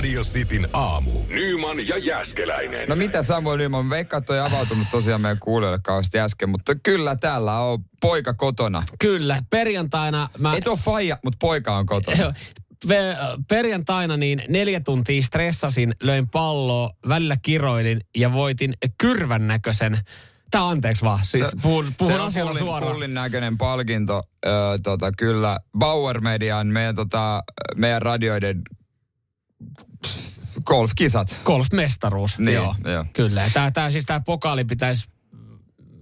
Radio Cityn aamu. Nyman ja Jäskeläinen. No mitä Samuel Nyman, veikkaa, että toi avautunut tosiaan meidän kuulijoille kauheasti äsken, mutta kyllä täällä on poika kotona. Kyllä, perjantaina mä... Ei tuo faija, mutta poika on kotona. Perjantaina niin neljä tuntia stressasin, löin palloa, välillä kiroilin ja voitin kyrvän näköisen Tää anteeksi vaan, siis se, puhun, puhun se on asialla kullin, suoraan. kullin näköinen palkinto. Ö, tota, kyllä Bauer Median, meidän, tota, meidän radioiden golfkisat. Golfmestaruus, Niin, joo. joo. Kyllä, ja tää, siis tää pokaali pitäisi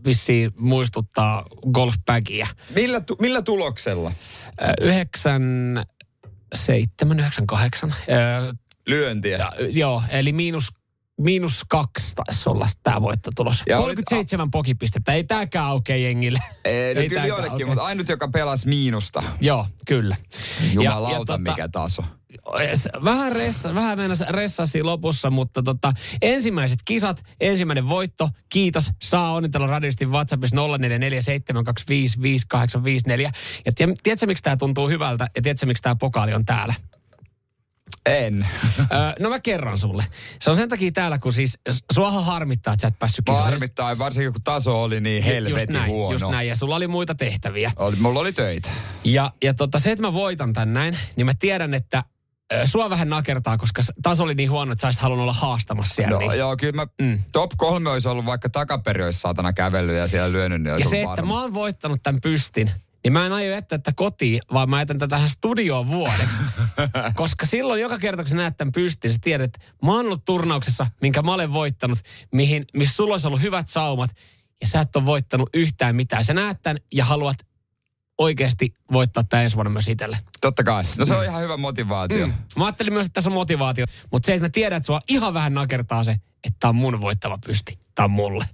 vissiin muistuttaa golfbagia. Millä, tu, millä tuloksella? Yhdeksän, seitsemän, yhdeksän, kahdeksan. Ö, Lyöntiä. ja, joo, eli miinus Miinus kaksi taisi olla tämä voittotulos. Ja olit- 37 pokipistettä. Ei tääkään aukea jengille. Ei, no Ei kyllä joillekin, aukea. mutta ainut, joka pelasi miinusta. Joo, kyllä. Jumalauta, tota, mikä taso. Vähän, ressa, vähän mennä ressasi lopussa, mutta tota, ensimmäiset kisat, ensimmäinen voitto, kiitos. Saa onnitella radistin WhatsAppissa 0447255854. Ja tie- tiedätkö, miksi tämä tuntuu hyvältä ja tiedätkö, miksi tämä pokaali on täällä? En. No mä kerron sulle. Se on sen takia täällä, kun siis suahan harmittaa, että sä et päässyt kisoihin. Harmittaa, varsinkin kun taso oli niin just helvetin näin, huono. Just näin, ja sulla oli muita tehtäviä. Oli, mulla oli töitä. Ja, ja tota, se, että mä voitan tän näin, niin mä tiedän, että sua vähän nakertaa, koska taso oli niin huono, että sä olisit halunnut olla haastamassa siellä. No niin. joo, kyllä mä, Mm. top kolme olisi ollut vaikka takaperi olisi saatana kävellyt ja siellä lyönyt, niin Ja se, että varma. mä oon voittanut tämän pystin, niin mä en aio jättää tätä kotiin, vaan mä jätän tätä tähän studioon vuodeksi. Koska silloin joka kerta, kun sä näet tämän pystin, sä tiedät, että mä oon ollut turnauksessa, minkä mä olen voittanut, mihin, missä sulla olisi ollut hyvät saumat, ja sä et ole voittanut yhtään mitään. Sä näet tämän ja haluat oikeasti voittaa tämän ensi vuonna myös itselle. Totta kai. No se on ihan hyvä motivaatio. Mm. Mä ajattelin myös, että tässä on motivaatio, mutta se, että mä tiedän, että sua ihan vähän nakertaa se, että tää on mun voittava pysti. Tää on mulle.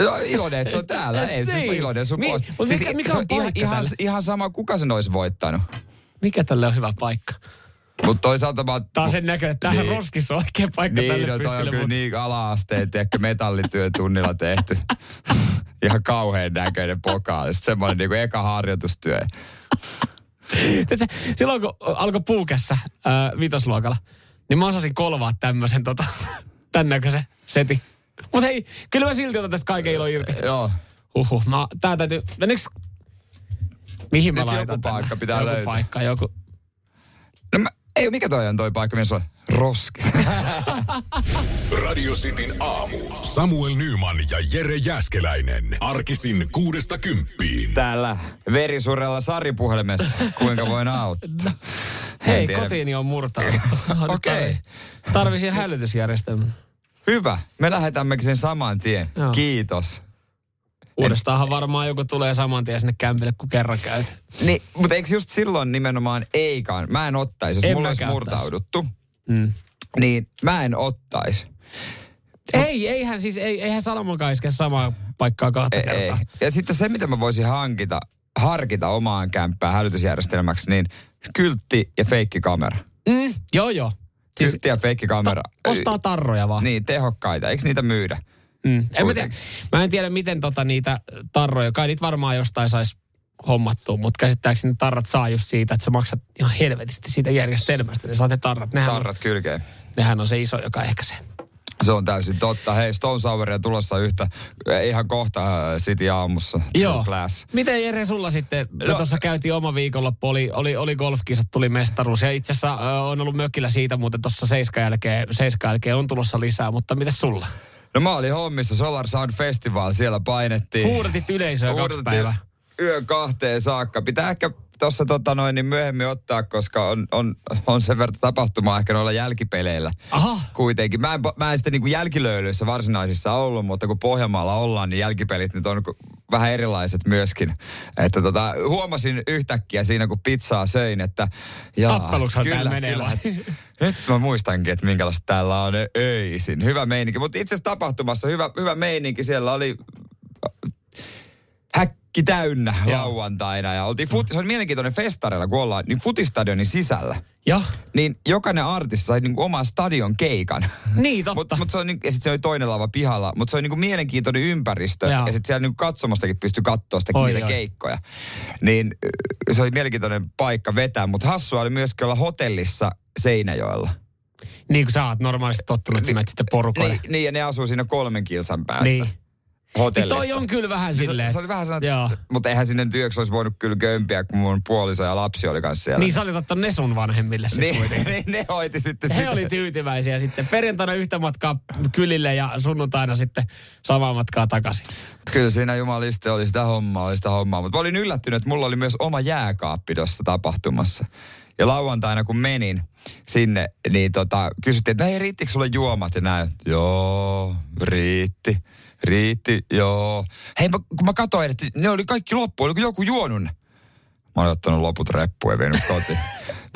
No, iloinen, että se on täällä. Ei, se on Niin. iloinen sun Mi- puolesta. mut mikä- mikä on ihan, paikka ihan, ihan sama, kuka sen olisi voittanut. Mikä tälle on hyvä paikka? Mutta toisaalta mä... Tää on sen näköinen, että tähän Niin. roskissa on oikein paikka Niin, tälle no toi on kyllä niin ala-asteen, tiedätkö, metallityötunnilla tehty. Ihan kauhean näköinen pokaali. Sitten semmoinen niinku eka harjoitustyö. Silloin kun alkoi puukässä ää, vitosluokalla, niin mä osasin kolvaa tämmöisen tota, tän näköisen setin. Mutta hei, kyllä mä silti otan tästä kaiken ilo irti. Joo. Huhhuh, mä, tää täytyy, mennäänkö, mihin mä Nyt laitan joku tänne? paikka pitää joku löytää. paikka, joku. No mä, ei, mikä toi on toi paikka, missä on roskis? Radio Cityn aamu. Samuel Nyman ja Jere Jäskeläinen. Arkisin kuudesta kymppiin. Täällä verisurella Sari-puhelimessa. Kuinka voin auttaa? Hei, kotiini on murtauduttu. Okei. okay. Tarvisi hälytysjärjestelmän. Hyvä. Me lähetämmekin sen saman tien. Joo. Kiitos. Uudestaanhan varmaan joku tulee saman tien sinne kämpille, kun kerran käyt. Niin, mutta eikö just silloin nimenomaan eikaan? Mä en ottaisi, jos En mulla olisi murtauduttu. Mm. Niin mä en ottaisi. Ei, eihän siis, ei, eihän Salomonkaan iske samaa paikkaa kahta Ei, kertaa. ei. Ja sitten se, mitä mä voisin hankita, harkita omaan kämppään hälytysjärjestelmäksi, niin kyltti ja feikkikamera. Mm, joo, joo. Siis Kyltti ja feikkikamera. ta- ostaa tarroja vaan. Niin, tehokkaita. Eikö niitä myydä? Mm. En mä, tiedä, mä en tiedä, miten tota niitä tarroja, kai niitä varmaan jostain saisi hommattua, mutta käsittääkseni ne tarrat saa just siitä, että sä maksat ihan helvetisti siitä järjestelmästä. Ne saa ne tarrat. Nehän, Tarrat kylkeen. On, nehän on se iso, joka ehkä se. Se on täysin totta. Hei, Stone Souria tulossa yhtä, eh, ihan kohta äh, City aamussa. Joo. Class. Miten Jere sulla sitten, me No. tuossa käytiin oma viikonloppu, oli, oli, oli golfkisat, tuli mestaruus ja itse asiassa ö, on ollut mökillä siitä muuten tuossa seiskan jälkeen, seiskan jälkeen on tulossa lisää, mutta miten sulla? No mä olin hommissa Solar Sound Festival, siellä painettiin. Huudatit yleisöä kaksi Huudatettiin päivää. Yön kahteen saakka. Pitää ehkä tuossa tota noin, niin myöhemmin ottaa, koska on, on, on sen verran tapahtumaa ehkä noilla jälkipeleillä. Aha. Kuitenkin. Mä en, mä en sitten niin jälkilöylyissä varsinaisissa ollut, mutta kun Pohjanmaalla ollaan, niin jälkipelit nyt on vähän erilaiset myöskin. Että tota, huomasin yhtäkkiä siinä, kun pizzaa söin, että... Jaa, Tappeluksihan täällä menee vai? Nyt mä muistankin, että minkälaista täällä on öisin. Hyvä meininki. Mutta itse asiassa tapahtumassa hyvä, hyvä meininki. Siellä oli häkki täynnä lauantaina. Ja oltiin fut, se on mielenkiintoinen festareilla, kun ollaan niin futistadionin sisällä. Joo. Niin jokainen artisti sai niinku oman stadion keikan. Niin, totta. Mutta mut se on, niinku- ja sitten se oli toinen lava pihalla, mutta se on niinku mielenkiintoinen ympäristö. Joo. Ja sitten siellä niinku katsomastakin pystyi katsoa sitä, Oi, niitä oi. keikkoja. Niin ö, se oli mielenkiintoinen paikka vetää, mutta hassua oli myöskin olla hotellissa Seinäjoella. Niin kuin sä oot normaalisti tottunut, että sä menet sitten porukoille. Niin, niin, ja ne asuu siinä kolmen kilsan päässä. Niin. Hotellista. Niin toi on kyllä vähän silleen. Se, se oli vähän sellainen, mutta eihän sinne työksi olisi voinut kyllä kömpiä, kun mun puoliso ja lapsi oli kanssa siellä. Niin sä olit ottanut ne sun vanhemmille sitten niin, kuitenkin. niin, ne hoiti sitten He sitä. oli tyytyväisiä sitten. Perjantaina yhtä matkaa kylille ja sunnuntaina sitten samaa matkaa takaisin. Kyllä siinä jumaliste oli sitä hommaa, oli sitä hommaa. Mutta mä olin yllättynyt, että mulla oli myös oma jääkaappi tuossa tapahtumassa. Ja lauantaina kun menin sinne, niin tota, kysyttiin, että hei, riittikö sulle juomat? Ja näin, joo, riitti. Riitti, joo. Hei, mä, kun mä katsoin, että ne oli kaikki loppu, oliko joku juonut ne? Mä olin ottanut loput reppuun ja vienyt kotiin.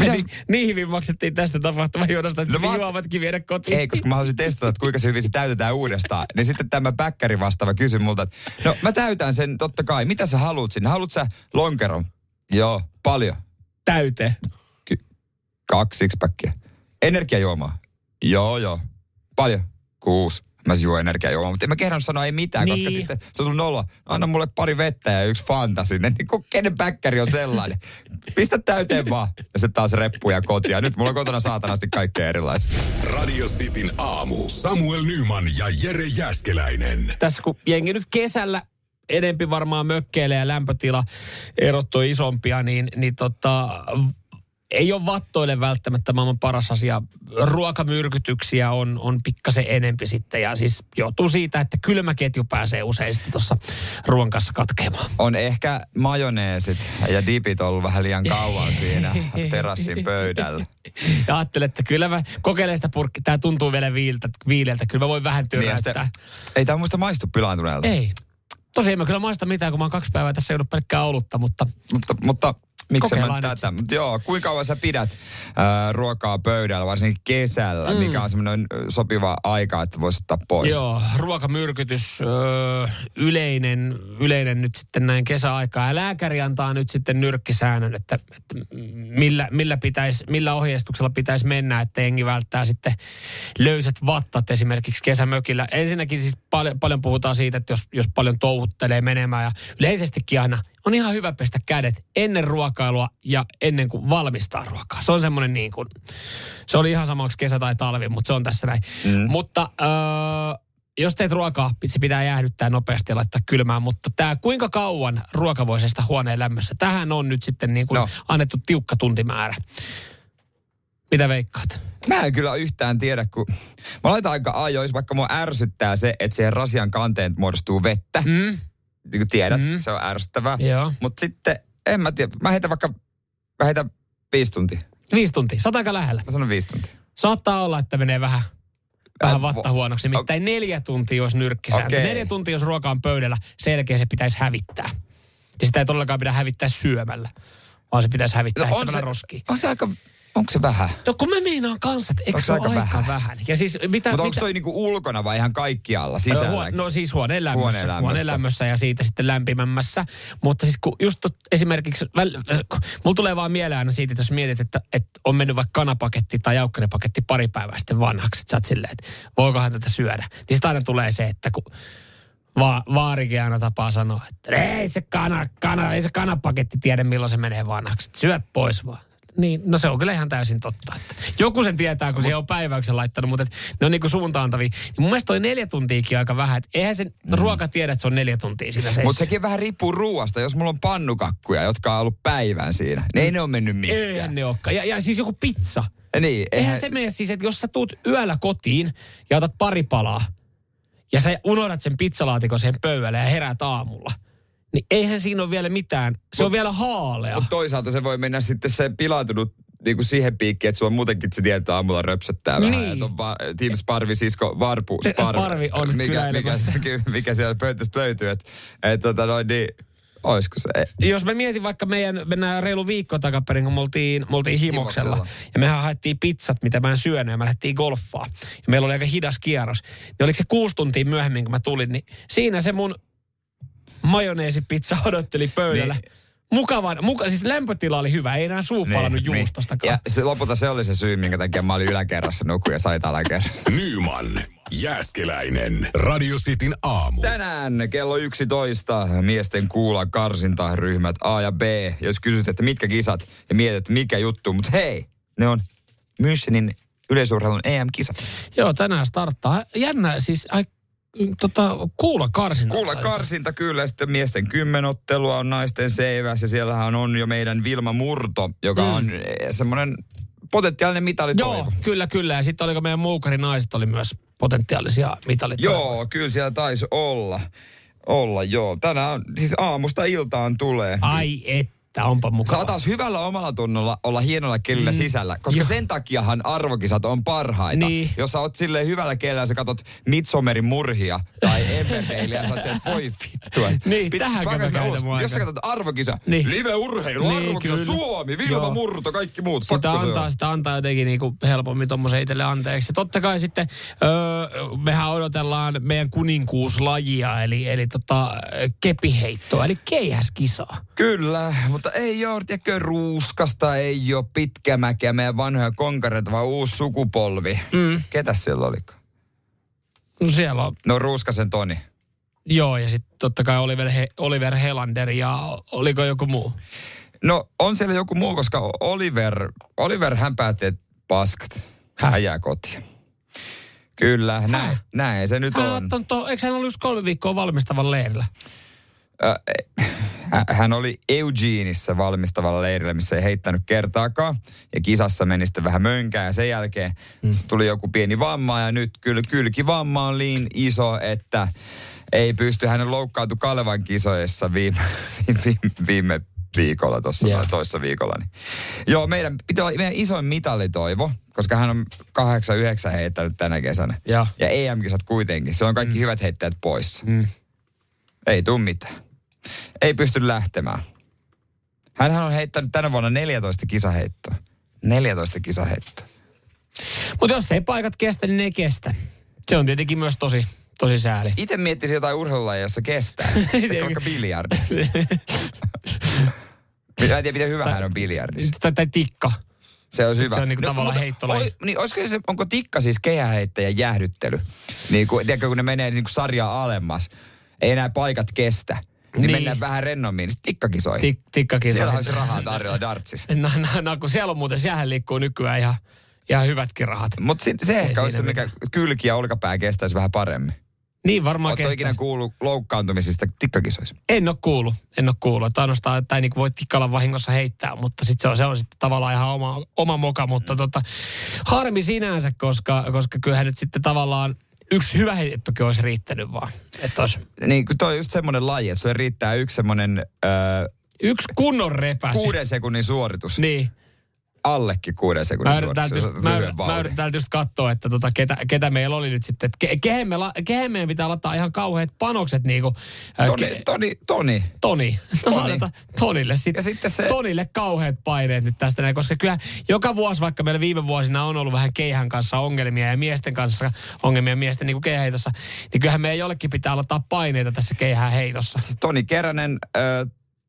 Mitä? Niin, niin hyvin maksettiin tästä tapahtuman johdosta, että No mä- juomatkin viedä kotiin. Ei, koska mä haluaisin testata, että kuinka se hyvin se täytetään uudestaan. Niin sitten tämä päkkäri vastaava kysyi multa, että no mä täytän sen totta kai. Mitä sä haluat sinne? Haluat sä lonkeron? Joo, paljon. Täyteen. Kaksi sixpackia. Energiajuomaa? Joo, joo. Paljon? Kuusi. Mä juon energiajuomaa, mutta en mä kerran sanoa ei mitään, niin. koska sitten se on nolo. Anna mulle pari vettä ja yksi fanta sinne. Niin kun kenen päkkäri on sellainen. Pistä täyteen vaan. Ja se taas reppuja kotia. Nyt mulla on kotona saatanasti kaikkea erilaista. Radio Cityn aamu. Samuel Nyman ja Jere Jäskeläinen. Tässä kun jengi nyt kesällä enempi varmaan mökkeilee ja lämpötila erot on isompia, niin, niin tota, ei ole vattoille välttämättä maailman paras asia. Ruokamyrkytyksiä on, on pikkasen enempi sitten ja siis johtuu siitä, että kylmäketju pääsee usein sitten tuossa ruoan kanssa katkeamaan. on ehkä majoneesit ja dipit ollut vähän liian kauan siinä terassin pöydällä. Ja ajattelin, että kyllä mä kokeilen sitä purkki. Tämä tuntuu vielä viiltä, viileltä. Kyllä mä voin vähän Niin, tyräyttää. sitten- ei tämä muista maistu pilaantuneelta. Ei. Tosiaan en mä kyllä maista mitään, kun mä oon kaksi päivää tässä joudut pelkkää olutta, mutta Mutta, mutta miksi mä tätä? Mutta joo, kuinka kauan sä pidät ää, ruokaa pöydällä, varsinkin kesällä, mm. mikä on semmoinen ö, sopiva aika, että voisi ottaa pois? Joo, ruokamyrkytys, öö, yleinen, yleinen nyt sitten näin kesäaikaa. Ja lääkäri antaa nyt sitten nyrkkisäännön, että, että millä, millä, pitäisi, millä ohjeistuksella pitäisi mennä, että jengi välttää sitten löysät vattat esimerkiksi kesämökillä. Ensinnäkin siis paljon, paljon puhutaan siitä, että jos, jos paljon touhuttelee menemään ja yleisestikin aina on ihan hyvä pestä kädet ennen ruokailua ja ennen kuin valmistaa ruokaa. Se on semmoinen niin kuin, se oli ihan samaksi kesä tai talvi, mutta se on tässä näin. Mm. Mutta öö, jos teet ruokaa, se pitää jäähdyttää nopeasti ja laittaa kylmään, mutta tämä kuinka kauan ruoka voi huoneen lämmössä, tähän on nyt sitten niin kuin no. annettu tiukka tuntimäärä. Mitä veikkaat? Mä en kyllä yhtään tiedä, kun mä laitan aika ajois, vaikka mua ärsyttää se, että siihen rasian kanteen muodostuu vettä. Mm? Niin kuin tiedät, Mm. se on ärsyttävää. Mutta sitten, en mä tiedä, mä heitän vaikka, mä heitän viisi tuntia. Viisi tuntia. Sä aika lähellä. Mä sanon viisi tuntia. Saattaa olla, että menee vähän, vähän Äh, vo- vatta huonoksi. Nimittäin neljä tuntia olisi nyrkkisääntö. Okei. Neljä tuntia, jos ruoka on pöydällä, selkeä se pitäisi hävittää. Ja sitä ei todellakaan pidä hävittää syömällä, vaan se pitäisi hävittää No on se, roskiin. on se aika, onko se vähän? No kun mä meinaan kanssa, että eikö se aika aika, vähän? vähän? Ja siis mitä... Mutta onko mitä, toi niinku ulkona vai ihan kaikkialla Huo- sisällä? No siis huoneen lämmössä, Huoneen lämmössä. huoneen lämmössä ja siitä sitten lämpimämmässä. Mutta siis kun just tot, esimerkiksi, väl, mulla tulee vaan mieleen aina siitä, että jos mietit, että, että on mennyt vaikka kanapaketti tai jaukkaripaketti pari päivää sitten vanhaksi, että sä oot silleen, että voikohan tätä syödä. Niin sitten aina tulee se, että kun va, vaarikin aina tapaa sanoa, että ei se, kana, kana, ei se kanapaketti tiedä milloin se menee vanhaksi. Syöt pois vaan. Niin, no se on kyllä ihan täysin totta. Että joku sen tietää, kun siihen on päiväyksen laittanut, mutta et ne on niinku suuntaantavia. Niin mun mielestä toi neljä tuntiakin on aika vähän. Et eihän se mm. ruoka tiedä, että se on neljä tuntia siinä seis. Mutta sekin vähän riippuu ruuasta. Jos mulla on pannukakkuja, jotka on ollut päivän siinä, niin ei ne ole mennyt Eihän miksikään. ne olekaan. Ja, ja siis joku pizza. Niin, Eihän, eihän, se mene siis, että jos sä tuut yöllä kotiin ja otat pari palaa ja sä unohdat sen pizzalaatikon sen pöydälle ja heräät aamulla, niin eihän siinä ole vielä mitään. Se on vielä haalea. Mutta toisaalta se voi mennä sitten se pilaantunut niin kuin siihen piikkiin, että sulla muutenkin se tietää aamulla röpsöttää vähän. Niin. Että on va- Team Sparvi, sisko, Varpu, Sparvi. Sparvi on mikä, mikä, mikä, siellä pöytästä löytyy. Että et, tota noin, niin, olisiko se? jos mä mietin vaikka meidän, mennään reilu viikko takaperin, kun me oltiin, me oltiin himoksella. Himoksella. Ja mehän haettiin pizzat, mitä mä en syönyt, ja me lähdettiin golfaa. Ja meillä oli aika hidas kierros. Niin oliko se kuusi tuntia myöhemmin, kun mä tulin, niin siinä se mun majoneesipizza odotteli pöydällä. Niin. Mukavan, muka, siis lämpötila oli hyvä, ei enää suu palannut juustostakaan. Ja se, lopulta se oli se syy, minkä takia mä olin yläkerrassa nukuin ja sait alakerrassa. Nyman, Jääskeläinen. Radio Cityn aamu. Tänään kello 11 miesten kuula karsintaryhmät A ja B. Jos kysyt, että mitkä kisat ja mietit, että mikä juttu, mutta hei, ne on Münchenin yleisurheilun EM-kisat. Joo, tänään starttaa. Jännä, siis ai, tota, kuulla karsinta. Kuulla karsinta kyllä, ja sitten miesten kymmenottelua on naisten seiväs, ja siellähän on jo meidän Vilma Murto, joka mm. on eh, semmoinen potentiaalinen mitalitoivo. Joo, kyllä, kyllä. Ja sitten oliko meidän naiset oli myös potentiaalisia mitalitoivoja. Joo, kyllä siellä taisi olla. Olla, joo. Tänään, siis aamusta iltaan tulee. Ai et että onpa mukava. Saa taas hyvällä omalla tunnolla olla hienolla kelillä mm. sisällä, koska jo. sen takiahan arvokisat on parhaita. Niin. Jos sä oot silleen hyvällä kelillä ja sä katot Midsomerin murhia tai Everpeiliä, sä oot se, että voi vittua. Niin, Pitä, tähän mä Jos sä katot arvokisa, niin. live-urheilu, niin, arvokisa, kyllä. Suomi, Vilma Joo. Murto, kaikki muut. Sitä antaa, sitä antaa jotenkin niinku helpommin tommosen itselle anteeksi. Ja totta kai sitten, öö, mehän odotellaan meidän kuninkuuslajia, eli, eli tota, kepiheittoa, eli keihäskisaa. Kyllä, mutta ei ole, tiedätkö, ruuskasta, ei ole pitkämäkeä, meidän vanhoja konkareita, vaan uusi sukupolvi. Mm. Ketäs siellä oli? No siellä on. No Ruuskasen Toni. Joo, ja sitten totta kai Oliver, He- Oliver Helander ja oliko joku muu? No on siellä joku muu, koska Oliver, Oliver hän päätti, että paskat, Häh? hän jää kotiin. Kyllä, näin, näin se nyt hän on. on to, eikö hän ollut just kolme viikkoa valmistavan leirillä? Hän oli Eugeneissa valmistavalla leirillä, missä ei heittänyt kertaakaan. Ja kisassa meni sitten vähän mönkää ja sen jälkeen mm. tuli joku pieni vamma ja nyt kyllä kylkivamma on niin iso, että ei pysty hänen loukkaantu Kalevan kisoissa viime, viime, viime viikolla tuossa yeah. toissa viikolla. Niin. Joo, meidän pitää olla meidän isoin mitalitoivo, koska hän on 8-9 heittänyt tänä kesänä. Ja, ja EM-kisat kuitenkin. Se on kaikki mm. hyvät heittäjät poissa. Mm. Ei tuu mitään ei pysty lähtemään. Hänhän on heittänyt tänä vuonna 14 kisaheittoa. 14 kisaheittoa. Mutta jos ei paikat kestä, niin ne ei kestä. Se on tietenkin myös tosi, tosi sääli. Itse miettisin jotain urheilulajia, jossa kestää. vaikka biljardi. Mä en tiedä, miten hyvä hän on biljardissa. Tai, tai tikka. Se on hyvä. Se on niinku no, tavallaan heittolaji. Oi, niin, olisiko se, onko tikka siis kehäheittäjän jäähdyttely? Niin kuin, tiedätkö, kun ne menee niin sarjaa alemmas. Ei enää paikat kestä niin, niin mennään vähän rennommin niin tikkakisoihin. Tik, tikkakisoihin. Siellä olisi rahaa tarjolla dartsissa. No, no, no, kun siellä on muuten, siellä liikkuu nykyään ihan, ihan hyvätkin rahat. Mutta se, se ehkä olisi se, mikä kylki ja olkapää kestäisi vähän paremmin. Niin varmaan Oletko ikinä kuullut loukkaantumisista tikkakisoissa? En ole kuullut, en ole kuullut. Että ainoastaan, että ei niin voi tikkalla vahingossa heittää, mutta sit se, on, se on sitten tavallaan ihan oma, oma moka. Mutta tota, harmi sinänsä, koska, koska kyllähän nyt sitten tavallaan yksi hyvä heittokin olisi riittänyt vaan. Että olisi... Niin, kun toi on just semmoinen laji, että sulle riittää yksi semmoinen... Öö, yksi kunnon repäs. Kuuden sekunnin suoritus. Niin allekin kuuden sekunnin mä yritän just, mä, mä yritän just katsoa, että tota, ketä, ketä meillä oli nyt sitten. Että ke, kehen, me, kehen meidän pitää laittaa ihan kauheat panokset niin kuin, toni, ke, toni, toni. Toni. Toni. Tonille, sit, ja sitten se... Tonille kauheat paineet nyt tästä näin, koska kyllä joka vuosi, vaikka meillä viime vuosina on ollut vähän keihän kanssa ongelmia ja miesten kanssa ongelmia miesten niin keihäheitossa, niin kyllähän meidän jollekin pitää laittaa paineita tässä keihään heitossa. Siis Toni Keränen, äh,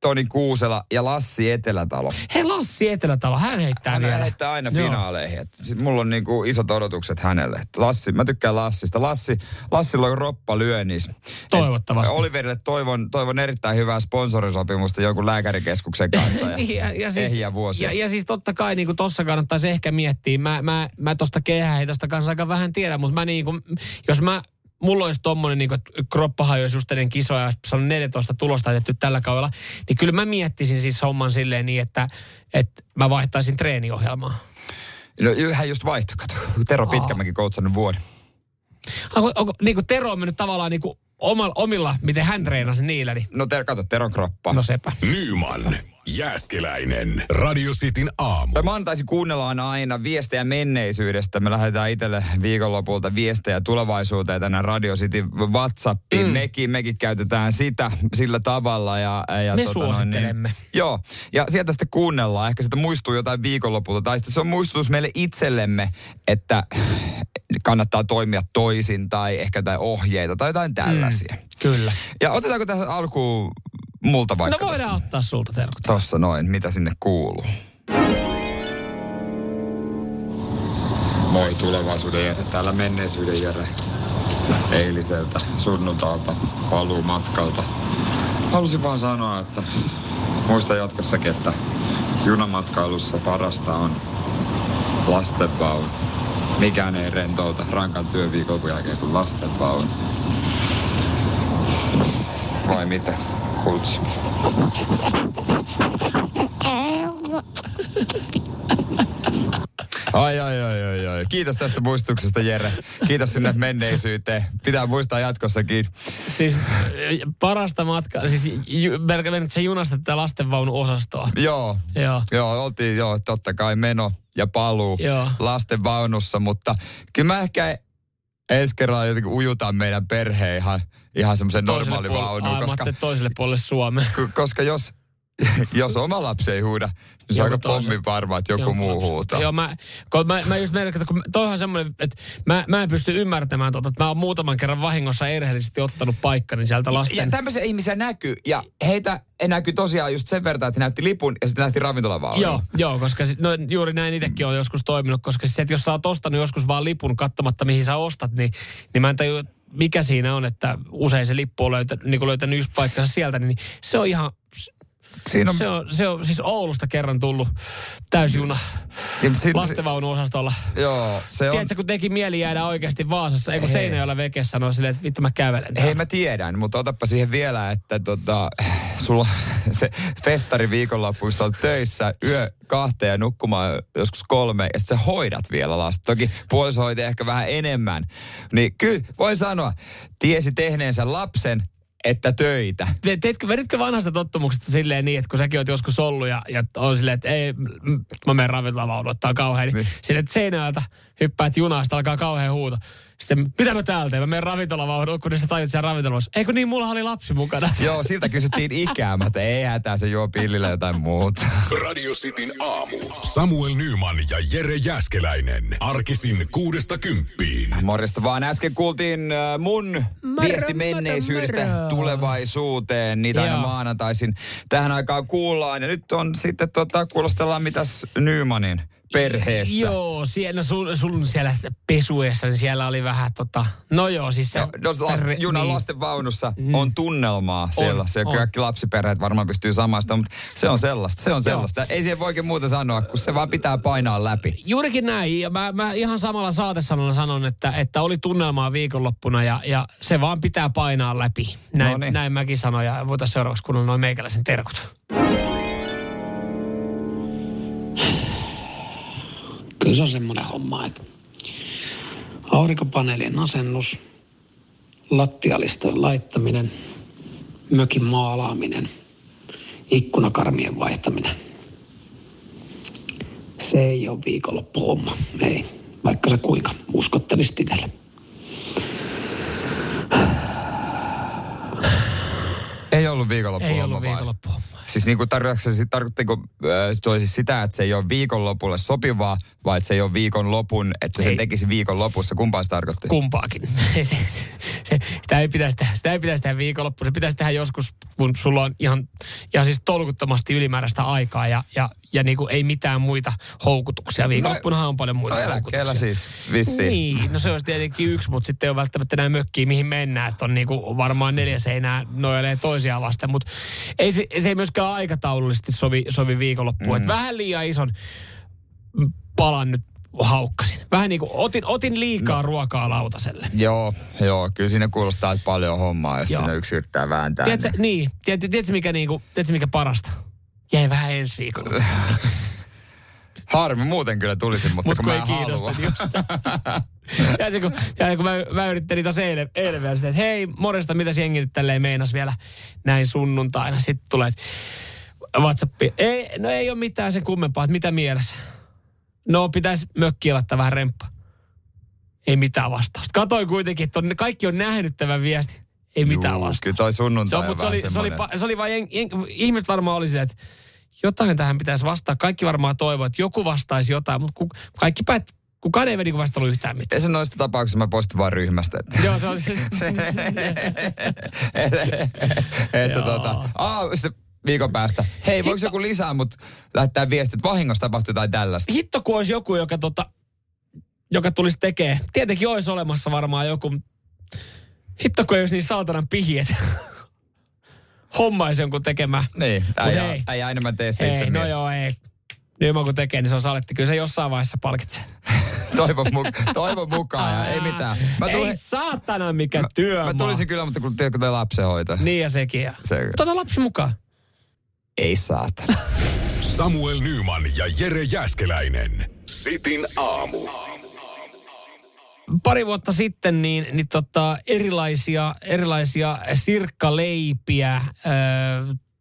Toni Kuusela ja Lassi Etelätalo. Hei Lassi Etelätalo, hän heittää hän vielä. Hän heittää aina Joo. finaaleihin. Et sit mulla on niinku isot odotukset hänelle. Et Lassi, mä tykkään Lassista. Lassi, Lassilla on roppa lyönnis. Toivottavasti. Et Oliverille toivon, toivon erittäin hyvää sponsorisopimusta jonkun lääkärikeskuksen kanssa. Ja, niin, ja, ja, siis, vuosia. Ja, ja, siis totta kai niin tossa kannattaisi ehkä miettiä. Mä, mä, mä tosta kehäheitosta kanssa aika vähän tiedän, mutta mä niinku, jos mä mulla olisi tommonen niin kroppahan jos just ennen kisoja, se on 14 tulosta tehty tällä kaudella, niin kyllä mä miettisin siis homman silleen niin, että, että mä vaihtaisin treeniohjelmaa. No yhä just vaihto, kato. Tero Pitkämäki koutsannut vuoden. Onko, onko, niin kuin Tero on mennyt tavallaan niin kuin omilla, omilla, miten hän treenasi niillä. Niin... No ter, kato, Teron kroppa. No sepä. Nyman Jääskeläinen. Radio Cityn aamu. Mä antaisin kuunnella aina viestejä menneisyydestä. Me lähdetään itselle viikonlopulta viestejä tulevaisuuteen tänne Radio City WhatsAppiin. Mm. Mekin, mekin käytetään sitä sillä tavalla. Ja, ja Me tota suosittelemme. Noin, niin, joo, ja sieltä sitten kuunnellaan. Ehkä sitä muistuu jotain viikonlopulta. Tai sitten se on muistutus meille itsellemme, että kannattaa toimia toisin tai ehkä jotain ohjeita tai jotain tällaisia. Mm, kyllä. Ja otetaanko tässä alkuun multa vaikka No voidaan tossa. ottaa sulta terkut. Tossa noin, mitä sinne kuuluu. Moi tulevaisuuden Jere, täällä menneisyyden Jere. Eiliseltä sunnuntalta paluu matkalta. Halusin vaan sanoa, että muista jatkossakin, että junamatkailussa parasta on lastenvaunu. Mikään ei rentouta rankan työviikonlopun jälkeen kuin lasten vaunu. Vai mitä, kultsi? Ai, ai, ai, ai, ai. Kiitos tästä muistuksesta, Jere. Kiitos sinne menneisyyteen. Pitää muistaa jatkossakin. Siis parasta matkaa, siis ju, melkein se junasta tätä lastenvaunuosastoa. Joo. Joo. Joo, oltiin joo, totta kai meno ja paluu Joo. lasten vaunussa, mutta kyllä mä ehkä ensi kerralla jotenkin ujutan meidän perheen ihan, ihan semmoisen normaali vaunuun, koska, koska... toiselle puolelle Suomeen. koska jos, jos oma lapsi ei huuda, niin se on aika pommin varma, että joku, Joku muu lapsi. huutaa. Joo, mä, kun mä, mä just että kun toihan semmoinen, että mä, mä en pysty ymmärtämään tota, että mä oon muutaman kerran vahingossa erheellisesti ottanut paikkani sieltä Ja lasten... tämmöisiä ihmisiä näkyy, ja heitä näkyy tosiaan just sen verran, että näytti lipun ja sitten nähti ravintolavaunu. Joo, joo, koska sit, no, juuri näin itsekin on joskus toiminut, koska se, että jos sä oot ostanut joskus vaan lipun katsomatta mihin sä ostat, niin, niin mä en tajua, mikä siinä on, että usein se lippu on löytä, niin löytänyt just paikkansa sieltä, niin se on ihan, Siinä on, se on, se on siis Oulusta kerran tullut täysjuna ja siinä, lastenvaunuosastolla. joo, se on... Tiedätkö, kun teki mieli jäädä oikeasti Vaasassa, eikö Hei. Seinäjoella veke sanoi silleen, että vittu mä kävelen. Hei mä tiedän, mutta otappa siihen vielä, että tota, sulla se festari viikonloppuissa on töissä yö kahteen ja nukkumaan joskus kolme ja sitten sä hoidat vielä lasta. Toki puoliso ehkä vähän enemmän. Niin kyllä voi sanoa, tiesi tehneensä lapsen, että töitä. Te, teetkö, veditkö vanhasta tottumuksesta silleen niin, että kun säkin oot joskus ollut ja, ja on silleen, että ei, mä menen tää on kauhean, niin, Niin. silleen, että seinältä hyppäät junasta, alkaa kauhean huuto. Sitten, mitä mä täältä teen? Mä menen ravintolavaunuun, kun sä tajut siellä ravintolavaunussa. Eikö niin, mulla oli lapsi mukana. Joo, siltä kysyttiin ikää, mutta ei hätää, se juo pillillä jotain muuta. Radio Cityn aamu. Samuel Nyman ja Jere Jäskeläinen. Arkisin kuudesta kymppiin. Morjesta vaan. Äsken kuultiin äh, mun viesti menneisyydestä mörö. tulevaisuuteen. Niitä aina Joo. maanantaisin tähän aikaan kuullaan. Ja nyt on sitten tota, kuulostellaan mitäs Nymanin perheessä. Joo, siellä, sun, sun siellä pesuessa, niin siellä oli vähän tota, no joo, siis se... No, no, last, re- junan niin. lasten vaunussa on tunnelmaa siellä. On, se on. kaikki lapsiperheet varmaan pystyy samasta, mutta se on sellaista. Se on sellaista. Ei siihen voi oikein muuta sanoa, kun se vaan pitää painaa läpi. Juurikin näin. Ja mä, mä ihan samalla saatesanalla sanon, että, että oli tunnelmaa viikonloppuna ja, ja se vaan pitää painaa läpi. Näin, Noniin. näin mäkin sanoin ja voitaisiin seuraavaksi kuunnella noin meikäläisen terkut. Kyllä se on semmoinen homma, että aurinkopaneelien asennus, lattialistojen laittaminen, mökin maalaaminen, ikkunakarmien vaihtaminen. Se ei ole viikonloppuhomma, ei. Vaikka sä kuinka uskottelisit itselle. Ei ollut viikonloppu Ei ollut viikonloppu. Siis niin kuin tarkoittiko toi siis sitä, että se ei ole viikonlopulle sopivaa, vai että se ei ole viikonlopun, että sen Ei. tekisi viikonlopussa? Kumpaa se tarkoitti? Kumpaakin. se, se, se, sitä, ei pitäisi tehdä, sitä ei pitäisi tehdä viikonloppu. Se pitäisi tehdä joskus, kun sulla on ihan, ihan siis tolkuttomasti ylimääräistä aikaa ja, ja, ja niin kuin ei mitään muita houkutuksia. Viikonloppunahan on paljon muita no houkutuksia. siis vissiin. Niin, no se olisi tietenkin yksi, mutta sitten ei ole välttämättä enää mökkiä, mihin mennään. Että on niinku varmaan neljä seinää nojailee toisiaan vasten, mutta ei se, se ei myöskään aikataulullisesti sovi, sovi viikonloppuun. Mm. Et vähän liian ison palan nyt haukkasin. Vähän niin kuin otin, otin liikaa no. ruokaa lautaselle. Joo, joo, kyllä siinä kuulostaa että paljon hommaa, jos Joo. siinä yksi yrittää vääntää. Tiedätkö, niin, tiedätkö, tiedätkö, mikä, niinku, tiedätkö mikä parasta? Jäi vähän ensi viikolla. Harmi, muuten kyllä tulisin, mutta Mut kun kun mä en halua. ja se, kun, ja kun mä, mä yrittelin taas eilen, eilen vielä sitä, että hei, morjesta, mitä jengi nyt tälleen meinas vielä näin sunnuntaina. Sitten tulee, Whatsappi. Ei, no ei ole mitään sen kummempaa, että mitä mielessä. No pitäisi mökkiä laittaa vähän remppa. Ei mitään vastausta. Katoin kuitenkin, että on, kaikki on nähnyt tämän viesti. Ei mitään Juu, vastausta. Kyllä toi sunnuntai Se, on, on mutta se, oli, se, oli, pa- se oli vaan, jen, jen, ihmiset varmaan oli silleen, että jotain tähän pitäisi vastaa. Kaikki varmaan toivoo, että joku vastaisi jotain, mutta ku, kaikki päät, kukaan ei niinku vastannut yhtään mitään. Ei se noista tapauksissa mä poistin vaan ryhmästä. Että, Joo, se oli se. että tota, aa, sitten viikon päästä. Hei, voiko joku lisää mut lähettää viestit, että vahingossa tapahtui jotain tällaista? Hitto, kun olisi joku, joka, tota, joka tulisi tekee. Tietenkin olisi olemassa varmaan joku. Hitto, kun ei olisi niin saatanan pihiet. Hommaisi jonkun tekemään. Niin, äijä, hei. äijä enemmän tee se itse Ei, no joo, ei. Niin kun tekee, niin se on saletti. Kyllä se jossain vaiheessa palkitsee. toivon, mu- toivon mukaan ja ei mitään. Mä tulin, ei saatana mikä työ. Mä tulisin kyllä, mutta kun tiedätkö te lapsenhoito. Niin ja sekin. Ja. Se, Tuota lapsi mukaan. ei saatana. Samuel Nyman ja Jere Jäskeläinen. Sitin aamu. Pari vuotta sitten niin, niin tota, erilaisia, erilaisia sirkkaleipiä ö,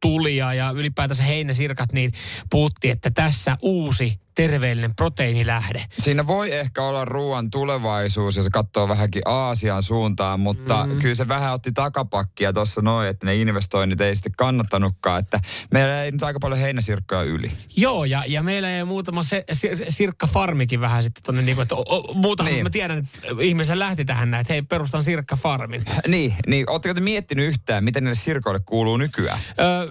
tuli ja, ja ylipäätänsä heinäsirkat, niin puhuttiin, että tässä uusi terveellinen proteiinilähde. Siinä voi ehkä olla ruoan tulevaisuus, jos se katsoo vähänkin Aasian suuntaan, mutta mm. kyllä se vähän otti takapakkia tuossa noin, että ne investoinnit ei sitten kannattanutkaan, että meillä ei nyt aika paljon heinäsirkkoja yli. Joo, ja, ja meillä ei muutama se, sir, sirkkafarmikin vähän sitten tuonne, niin kuin, että o, o, muuta, niin. mä tiedän, että ihmiset lähti tähän näin, että hei, perustan sirkkafarmin. Niin, niin ootteko te miettinyt yhtään, miten niille sirkoille kuuluu nykyään? Öö,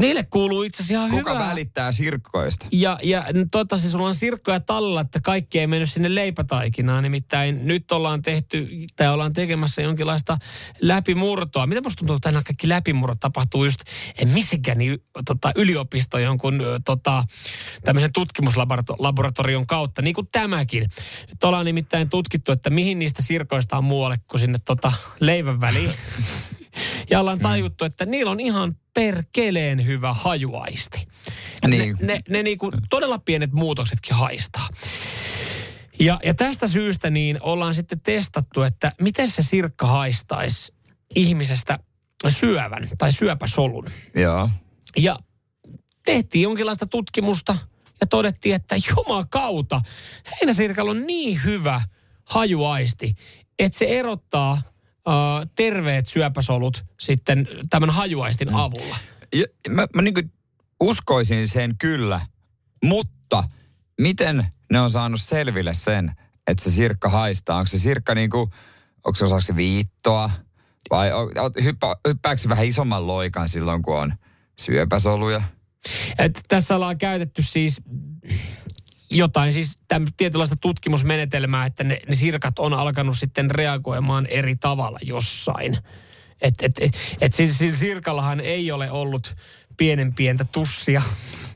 Niille kuuluu itse asiassa ihan Kuka hyvää. välittää sirkkoista? Ja, ja toivottavasti sulla on sirkkoja tallella, että kaikki ei mennyt sinne leipätaikinaan. Nimittäin nyt ollaan tehty, tai ollaan tekemässä jonkinlaista läpimurtoa. Mitä musta tuntuu, että nämä kaikki läpimurrot tapahtuu just Michiganin tota, yliopisto jonkun tota, tämmöisen tutkimuslaboratorion kautta, niin kuin tämäkin. Nyt ollaan nimittäin tutkittu, että mihin niistä sirkoista on muualle kuin sinne tota, leivän väliin. Ja ollaan tajuttu, että niillä on ihan perkeleen hyvä hajuaisti. Niin. Ne, ne, ne niinku todella pienet muutoksetkin haistaa. Ja, ja tästä syystä niin ollaan sitten testattu, että miten se sirkka haistaisi ihmisestä syövän tai syöpäsolun. Joo. Ja tehtiin jonkinlaista tutkimusta ja todettiin, että jumakauta, heinäsirkalla on niin hyvä hajuaisti, että se erottaa terveet syöpäsolut sitten tämän hajuaistin mm. avulla. Ja, mä mä niin uskoisin sen kyllä, mutta miten ne on saanut selville sen, että se sirkka haistaa? Onko se sirkka niin kuin, onko se osaksi viittoa? Vai hyppä, hyppääkö se vähän isomman loikan silloin, kun on syöpäsoluja? Et tässä ollaan käytetty siis jotain siis tietynlaista tutkimusmenetelmää, että ne, ne sirkat on alkanut sitten reagoimaan eri tavalla jossain. Että et, et, et siis, siis sirkallahan ei ole ollut pienen pientä tussia.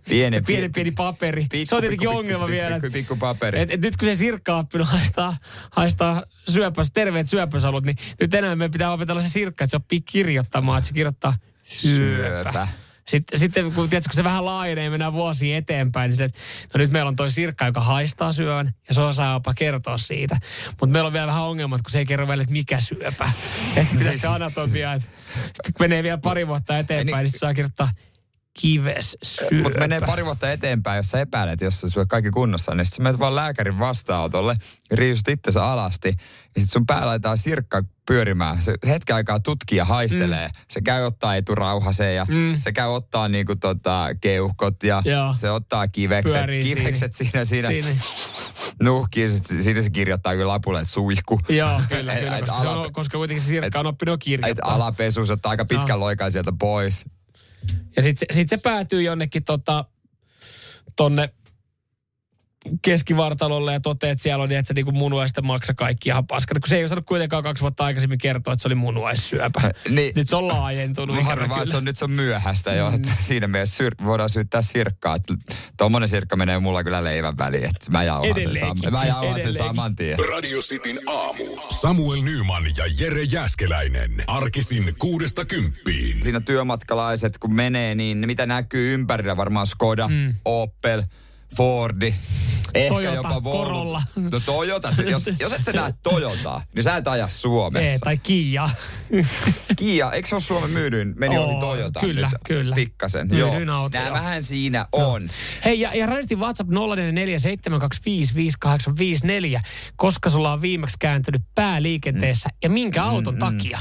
Pienen, pienen pieni paperi. Pikku, se on tietenkin pikku, ongelma pikku, vielä. Pikku, pikku paperi. Et, et nyt kun se sirkka on oppinut haistaa, haistaa syöpäs, terveet syöpäsolut, niin nyt enää meidän pitää opetella se sirkka, että se oppii kirjoittamaan, että se kirjoittaa syöpä. Syöpä. Sitten, sitten kun, tiedätkö, kun se vähän laajenee ja mennään vuosia eteenpäin, niin sille, että no nyt meillä on toi sirkka, joka haistaa syövän ja se osaa jopa kertoa siitä. Mutta meillä on vielä vähän ongelmat, kun se ei kerro välillä, että mikä syöpä. Että mitä se anatomia. että Sitten kun menee vielä pari vuotta eteenpäin, niin, niin saa kirjoittaa kives syöpä. Mutta menee pari vuotta eteenpäin, jos sä epäilet, jos sä syöt kaikki kunnossa, niin sitten sä menet vaan lääkärin vastaanotolle, riisut itsensä alasti, ja sitten sun päällä laitetaan sirkka pyörimään. Se hetken aikaa tutkii ja haistelee. Mm. Se käy ottaa eturauhaseen ja mm. se käy ottaa niinku tota keuhkot ja Joo. se ottaa kivekset, Pyörii kivekset siinä, siinä, Siinä. nuhkii. Siinä se kirjoittaa kyllä lapulle, että suihku. Joo, kyllä, Et- kyllä, et koska, se ala- on, koska kuitenkin se sirkka on oppinut Et kirjoittaa. alapesu, se ottaa aika pitkän Joo. loikan sieltä pois. Ja sitten se, sit se päätyy jonnekin tota, tonne keskivartalolle ja toteaa, että siellä on niin, että se niinku munuaista maksa kaikki ihan paskana. Kun se ei osannut kuitenkaan kaksi vuotta aikaisemmin kertoa, että se oli munuaissyöpä. Niin. Nyt se on laajentunut ikävä Harvaa, että kyllä. se on, nyt se on myöhäistä jo. Että siinä mielessä syr- voidaan syyttää sirkkaa. Että tommonen sirkka menee mulla kyllä leivän väliin. Että mä jauhan sen, sam- mä jauhan sen saman tien. Radio Cityn aamu. Samuel Nyman ja Jere Jäskeläinen. Arkisin kuudesta kymppiin. Siinä työmatkalaiset kun menee, niin mitä näkyy ympärillä? Varmaan Skoda, mm. Opel, Fordi. Ehkä Toyota, jopa Volvo. Corolla. No Toyota, se- jos, jos et sä näe Toyotaa, niin sä et aja Suomessa. Ei, tai Kia. Kia, eikö se ole Suomen myydyin? Meni Oo, oli Toyota kyllä, nyt. kyllä. Pikkasen, Myydyin joo. auto, Nää vähän siinä on. Hei, ja, ja radistin WhatsApp 0447255854, koska sulla on viimeksi kääntynyt pääliikenteessä Mm. ja minkä auton takia?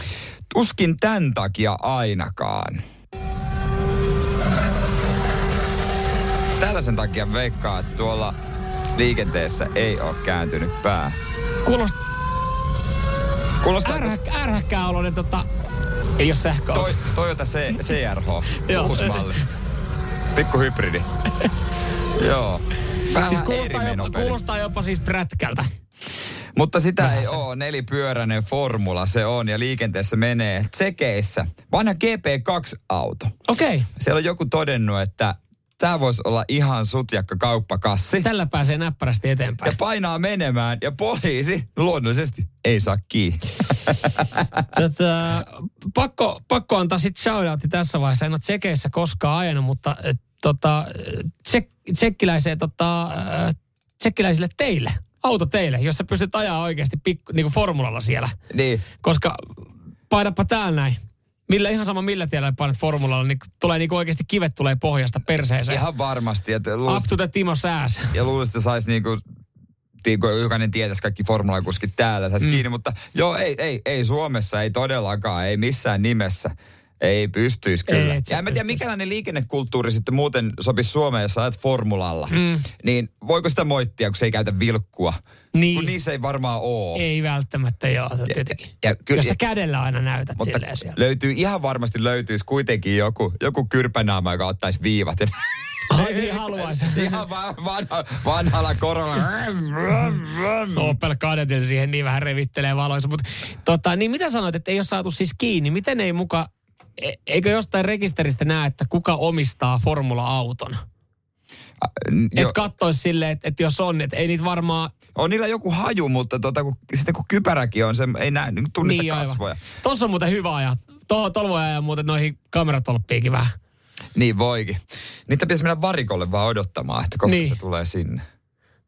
Tuskin tämän takia ainakaan. Tällaisen takia veikkaa, että tuolla liikenteessä ei ole kääntynyt pää. Kuulost, Kuulostaa ärhäkkä, ärhäkkää oloinen tota, ei ole sähköauto. toi, Toyota C, CRH, uusi malli. Pikku hybridi. Joo. Vähän siis kuulostaa jopa, kuulostaa jopa siis prätkältä. Mutta sitä Vähän ei se. ole. Nelipyöräinen formula se on ja liikenteessä menee tsekeissä. Vanha GP2-auto. Okei. Okay. Siellä on joku todennut, että tämä voisi olla ihan sutjakka kauppakassi. Tällä pääsee näppärästi eteenpäin. Ja painaa menemään ja poliisi luonnollisesti ei saa kiinni. Tätä, pakko, pakko antaa sitten shoutoutti tässä vaiheessa. En ole tsekeissä koskaan ajanut, mutta äh, tota, tsek, tsekkiläiseen, tota, äh, tsekkiläisille teille, autoteille, jos sä pystyt ajaa oikeasti pikku, niin kuin formulalla siellä. Niin. Koska painapa täällä näin. Millä ihan sama millä tiellä painat formulalla, niin tulee niin oikeasti kivet tulee pohjasta perseeseen. Ihan varmasti. Että Up to the Timo Sääs. ja luulisin, että saisi niinku, niinku, jokainen tietäisi kaikki formulakuskit täällä, saisi mm. kiinni, mutta joo, ei, ei, ei Suomessa, ei todellakaan, ei missään nimessä. Ei pystyisi kyllä. Ei, ja en mä tiedä, mikälainen liikennekulttuuri sitten muuten sopisi Suomeen, jos ajat formulalla. Mm. Niin voiko sitä moittia, kun se ei käytä vilkkua? Niin. Kun niissä ei varmaan ole. Ei välttämättä joo, tietenkin. ja kyllä- Jos sä kädellä aina näytät Mutta silleen siellä. löytyy, ihan varmasti löytyisi kuitenkin joku, joku kyrpänaama, joka ottaisi viivat. Ai niin haluaisi. ihan va- vanha, vanhalla korolla. Opel Kadetilla siihen niin vähän revittelee valoissa. Mutta tota, niin mitä sanoit, että ei ole saatu siis kiinni? Miten ei muka, e- eikö jostain rekisteristä näe, että kuka omistaa formula-auton? Joo. Että katsoisi silleen, että, että jos on, että ei niitä varmaan... On niillä joku haju, mutta tota, kun, sitten kun kypäräkin on, se ei näe, niin tunnista niin, kasvoja. Tuossa on muuten hyvä ajaa. Tuohon voi ajaa muuten noihin kameratolppiinkin vähän. Niin voikin. Niitä pitäisi mennä varikolle vaan odottamaan, että koska Niin. se tulee sinne.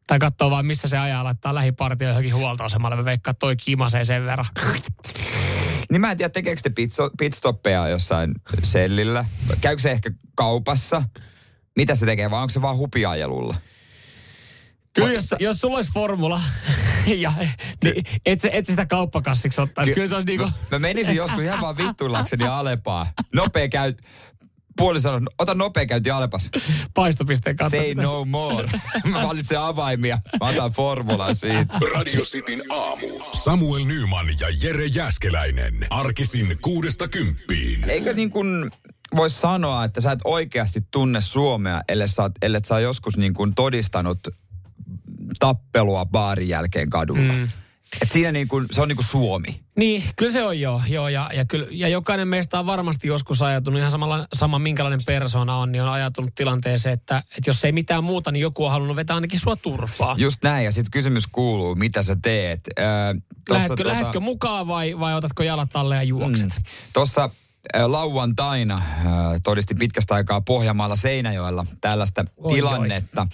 Tai katsoo vaan, missä se ajaa, laittaa lähipartio johonkin huoltoasemalle. Me veikkaa, toi kimasee sen verran. Niin mä en tiedä, tekeekö te pitso- pitstoppeja jossain sellillä? Käykö se ehkä kaupassa? Mitä se tekee, vai onko se vaan hupiajelulla? Kyllä jos, jos sulla olisi formula, ja, niin et, sä- et sä sitä kauppakassiksi ottaisi. Kyllä se olisi niinku... Mä, mä menisin joskus ihan vaan vittuillakseni Alepaa. Nopea käy... Puoli sanoi, ota nopea käynti Alepas. paistopisteen kautta. Say no more. Mä valitsen avaimia. Mä otan formula siitä. Radio Cityn aamu. Samuel Nyman ja Jere Jäskeläinen. Arkisin kuudesta kymppiin. Eikö niin kuin voisi sanoa, että sä et oikeasti tunne Suomea, ellei sä, ellei sä joskus niin kuin todistanut tappelua baarin jälkeen kadulla. Mm. Et siinä niin kuin, se on niin kuin Suomi. Niin, kyllä se on joo. joo ja, ja, kyllä, ja jokainen meistä on varmasti joskus ajatunut, ihan samalla, sama minkälainen persona on, niin on ajatunut tilanteeseen, että, että jos ei mitään muuta, niin joku on halunnut vetää ainakin sua turpaa. Just näin, ja sitten kysymys kuuluu, mitä sä teet. Tossa Lähetkö, tota... lähetkö mukaan vai, vai otatko jalat alle ja juokset? Mm. Tuossa äh, lauantaina äh, todisti pitkästä aikaa Pohjanmaalla Seinäjoella tällaista Oi, tilannetta.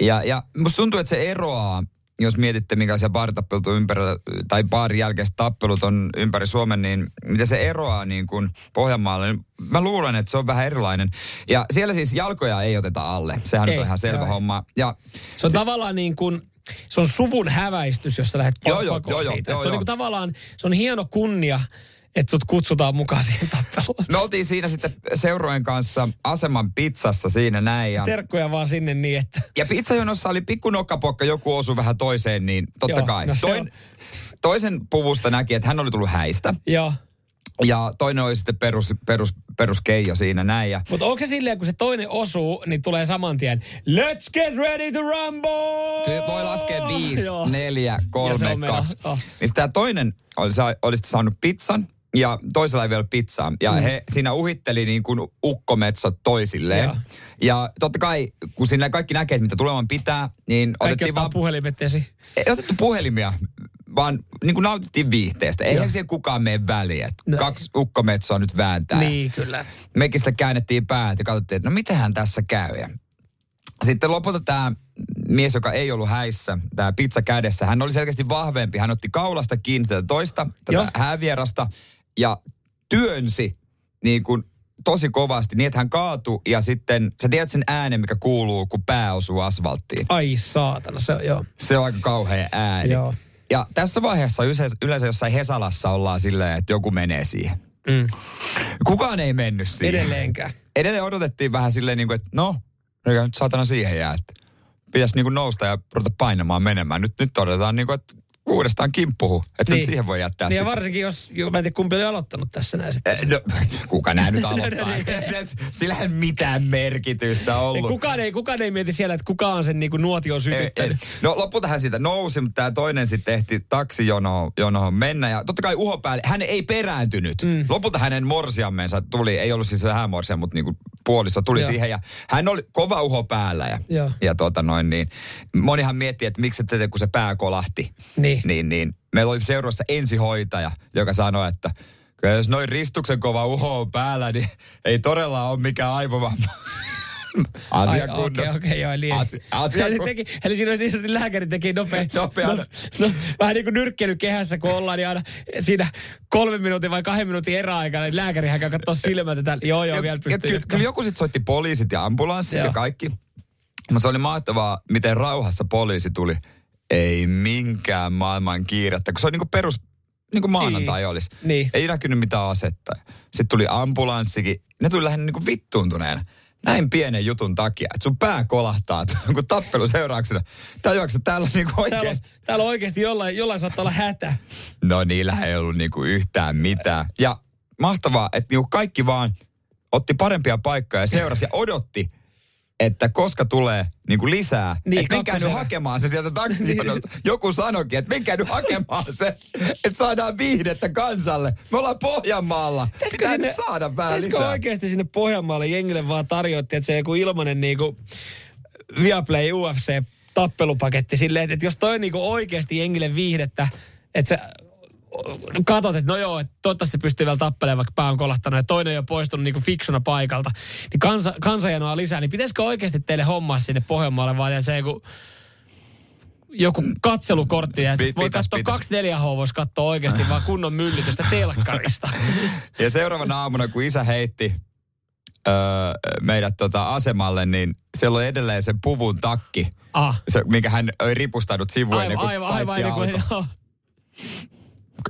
Ja, ja musta tuntuu, että se eroaa, jos mietitte, minkälaisia baaritappelut on ympäri, tai baarin jälkeiset tappelut on ympäri Suomen, niin mitä se eroaa niin kuin Pohjanmaalla, niin mä luulen, että se on vähän erilainen. Ja siellä siis jalkoja ei oteta alle. Sehän Ei, on ihan selvä joo. homma. Ja Se on se, tavallaan niin kuin, se on suvun häväistys, jos sä lähdet Joo, joo, joo, joo, siitä. joo, Et se on joo. niin kuin tavallaan, se on hieno kunnia, että sut kutsutaan mukaan siihen tappeluun. me oltiin siinä sitten seurojen kanssa aseman pizzassa siinä näin. Ja Terkkuja vaan sinne niin, että... Ja pizzajonossa oli pikku nokkapokka, joku osui vähän toiseen, niin totta Joo, kai. no Toin, on- toisen puvusta näki, että hän oli tullut häistä. Joo. Ja toinen oli sitten perus, perus, perus Keijo siinä näin. Ja Mutta onko se silleen, kun se toinen osuu, niin tulee saman tien, let's get ready to rumble! kyllä voi laskea viisi, Joo. neljä, Ja se kolme, on meno. kaksi. Oh. Niin tämä toinen oli, oli sitten saanut pizzan. Ja toisella ei vielä pizzaa. Ja mm. he siinä uhitteli niin kuin ukkometsot toisilleen. Joo. Ja totta kai, kun siinä kaikki näkee, mitä tuleman pitää, niin Kaikki otettiin vaan puhelimet esiin. ei otettu puhelimia, vaan niin kuin nautittiin viihteestä. Eihän siihen kukaan mene väliä. No Kaksi ukkometsoa nyt vääntää. Niin, kyllä. Mekin sitä käännettiin päät ja katsottiin, että no mitähän tässä käy. Ja sitten lopulta tämä mies, joka ei ollut häissä, tämä pizza kädessä, hän oli selkeästi vahvempi. Hän otti kaulasta kiinni tätä toista, Joo. tätä häävierasta ja työnsi niin kuin tosi kovasti niin, että hän kaatui ja sitten sä tiedät sen äänen, mikä kuuluu, kun pää osuu asfalttiin. Ai saatana, se on joo. Se on aika kauhea ääni. Joo. Ja tässä vaiheessa yleensä, yleensä jossain Hesalassa ollaan silleen, että joku menee siihen. Mm. Kukaan ei mennyt siihen. Edelleenkään. Edelleen odotettiin vähän silleen, niin kuin, että no, nyt saatana siihen jää. Että pitäisi niin kuin nousta ja ruveta painamaan menemään. Nyt, nyt odotetaan, niin kuin, että uudestaan kimppuhu. Että niin. siihen voi jättää Niin ja varsinkin, jos, jo, mä en tiedä kumpi oli aloittanut tässä näin sitten. Eh, No, kuka nää nyt aloittaa? Sillä ei mitään merkitystä Ei, ollut. kukaan, ei, kukaan ei mieti siellä, että kuka on sen niinku nuotion Ei, ei. sytyttänyt. No lopulta hän siitä nousi, mutta tämä toinen sitten ehti taksijonoon jonoon mennä. Ja totta kai uho päälle, hän ei perääntynyt. Mm. Lopulta hänen morsiammensa tuli, ei ollut siis hän morsian, mutta niinku puoliso tuli Joo. siihen. Ja hän oli kova uho päällä. Ja, Joo. ja tota noin niin, monihan miettii, että miksi te, kun se pää kolahti. Niin. Niin, niin meillä oli seurassa ensihoitaja, joka sanoi, että kyllä jos noin ristuksen kova uho on päällä, niin ei todella ole mikään aivovamma. Asia kunnossa. Okei, okei, joo, eli, Asia, asia eli, kun- teki, eli siinä niin sanotusti lääkäri teki nopea, Nopea. no, no, vähän niin kuin nyrkkeilykehässä, kun ollaan, niin aina siinä kolmen minuutin vai kahden minuutin eräaikana, niin lääkärihän käy katsoa silmät, että joo, joo, vielä pystyy. kyllä, kyllä joku sitten soitti poliisit ja ambulanssit ja kaikki. Mutta se oli mahtavaa, miten rauhassa poliisi tuli. Ei minkään maailman kiirettä, kun se on niinku perus, niin kuin maanantai Niin. olisi. Niin. Ei näkynyt mitään asetta. Sitten tuli ambulanssikin. Ne tuli lähinnä niinku vittuuntuneena. Näin pienen jutun takia, että sun pää kolahtaa kun tappelu seurauksena. Tajuatko, täällä on niinku Täällä on, oikeasti... täällä on oikeasti jollain, jollain saattaa olla hätä. No niillä ei ollut niinku yhtään mitään. Ja mahtavaa, että niinku kaikki vaan otti parempia paikkoja ja seurasi ja odotti, että koska tulee niinku lisää, Niin, että menkää nyt hakemaan se sieltä taksijonosta. Joku sanoikin, että menkää nyt hakemaan se, että saadaan viihdettä kansalle. Me ollaan Pohjanmaalla. Pitää nyt saada vähän lisää. oikeasti sinne Pohjanmaalle jengille vaan tarjoitti, että se joku ilmanen niinku Viaplay UFC tappelupaketti silleen, että jos toi niinku oikeasti jengille viihdettä, että sä katot, että no joo, että toivottavasti se pystyy vielä tappelemaan, vaikka pää on kolahtanut ja toinen on jo poistunut niinku fiksuna paikalta, niin kansa, kansajanoa lisää, niin pitäisikö oikeasti teille hommaa sinne Pohjanmaalle että se joku joku katselukortti ja Pi- sit voi pitäis, katsoa pitäis. kaksi neljä H voisi katsoa oikeasti vaan kunnon myllytystä telkkarista. Ja seuraavana aamuna, kun isä heitti öö, meidät tota asemalle, niin siellä oli edelleen se puvun takki, Ah. se, minkä hän oli ripustanut sivuun ennen Aivan, kuin aivan, aivan, ennen kuin, joo.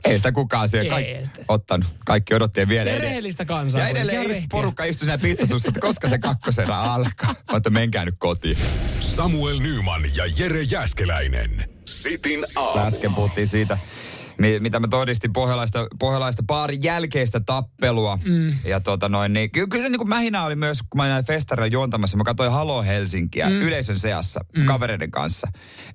Ei sitä kukaan siellä kaikki sitä. ottanut. Kaikki odotti ja vielä edelleen. rehellistä kansaa. Ja edelleen ja ist, porukka istui siinä pizzasussa, että koska se kakkoserä alkaa. Mä että menkää nyt kotiin. Samuel Nyman ja Jere Jäskeläinen. Sitin aamu. Äsken puhuttiin siitä, mi- mitä mä todistin pohjalaista, pohjalaista baarin jälkeistä tappelua. Mm. Ja tota noin, niin ky- kyllä se niin kuin mähinä oli myös, kun mä näin festareilla juontamassa, mä katsoin Halo Helsinkiä mm. yleisön seassa mm. kavereiden kanssa.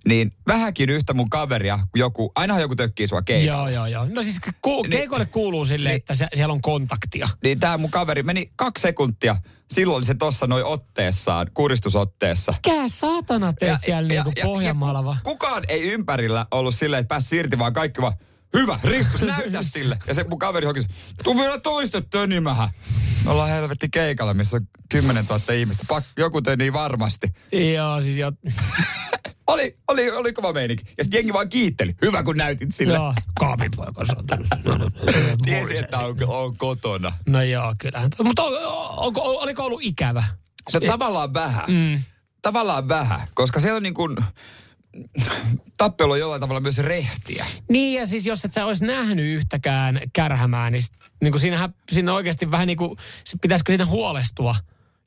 Niin vähänkin yhtä mun kaveria, joku, ainahan joku tökkii sua keikalla. Joo, joo, joo. No siis ku, Niin- keikoille kuuluu silleen, niin- että se, siellä on kontaktia. Niin tää mun kaveri meni kaksi sekuntia. Silloin oli se tossa noin otteessaan, kuristusotteessa. Mikä saatana teet siellä niinku Pohjanmaalla ku- vaan? Kukaan ei ympärillä ollut silleen, että pääsi irti, vaan kaikki vaan, hyvä, Ristus, näytä sille. Ja se mun kaveri hokisi, tuu vielä toista tönimähä. Me ollaan helvetti keikalla, missä on 10 000 ihmistä. Pak, joku tönii varmasti. Joo, siis jo, Oli, oli, oli kova meininki. Ja sitten jengi vaan kiitteli. Hyvä, kun näytit sille. joo, kaapin poika saatana. Tiesi, että on, on kotona. No joo, kyllähän. Mutta on, onko, oliko ollut ikävä? No tavallaan vähän. Mm. Tavallaan vähän, koska se on niin kuin, tappelu on jollain tavalla myös rehtiä. Niin ja siis jos et sä olisi nähnyt yhtäkään kärhämää, niin, sit- niin kuin siinähän, siinä oikeasti vähän niin kuin, pitäisikö siinä huolestua?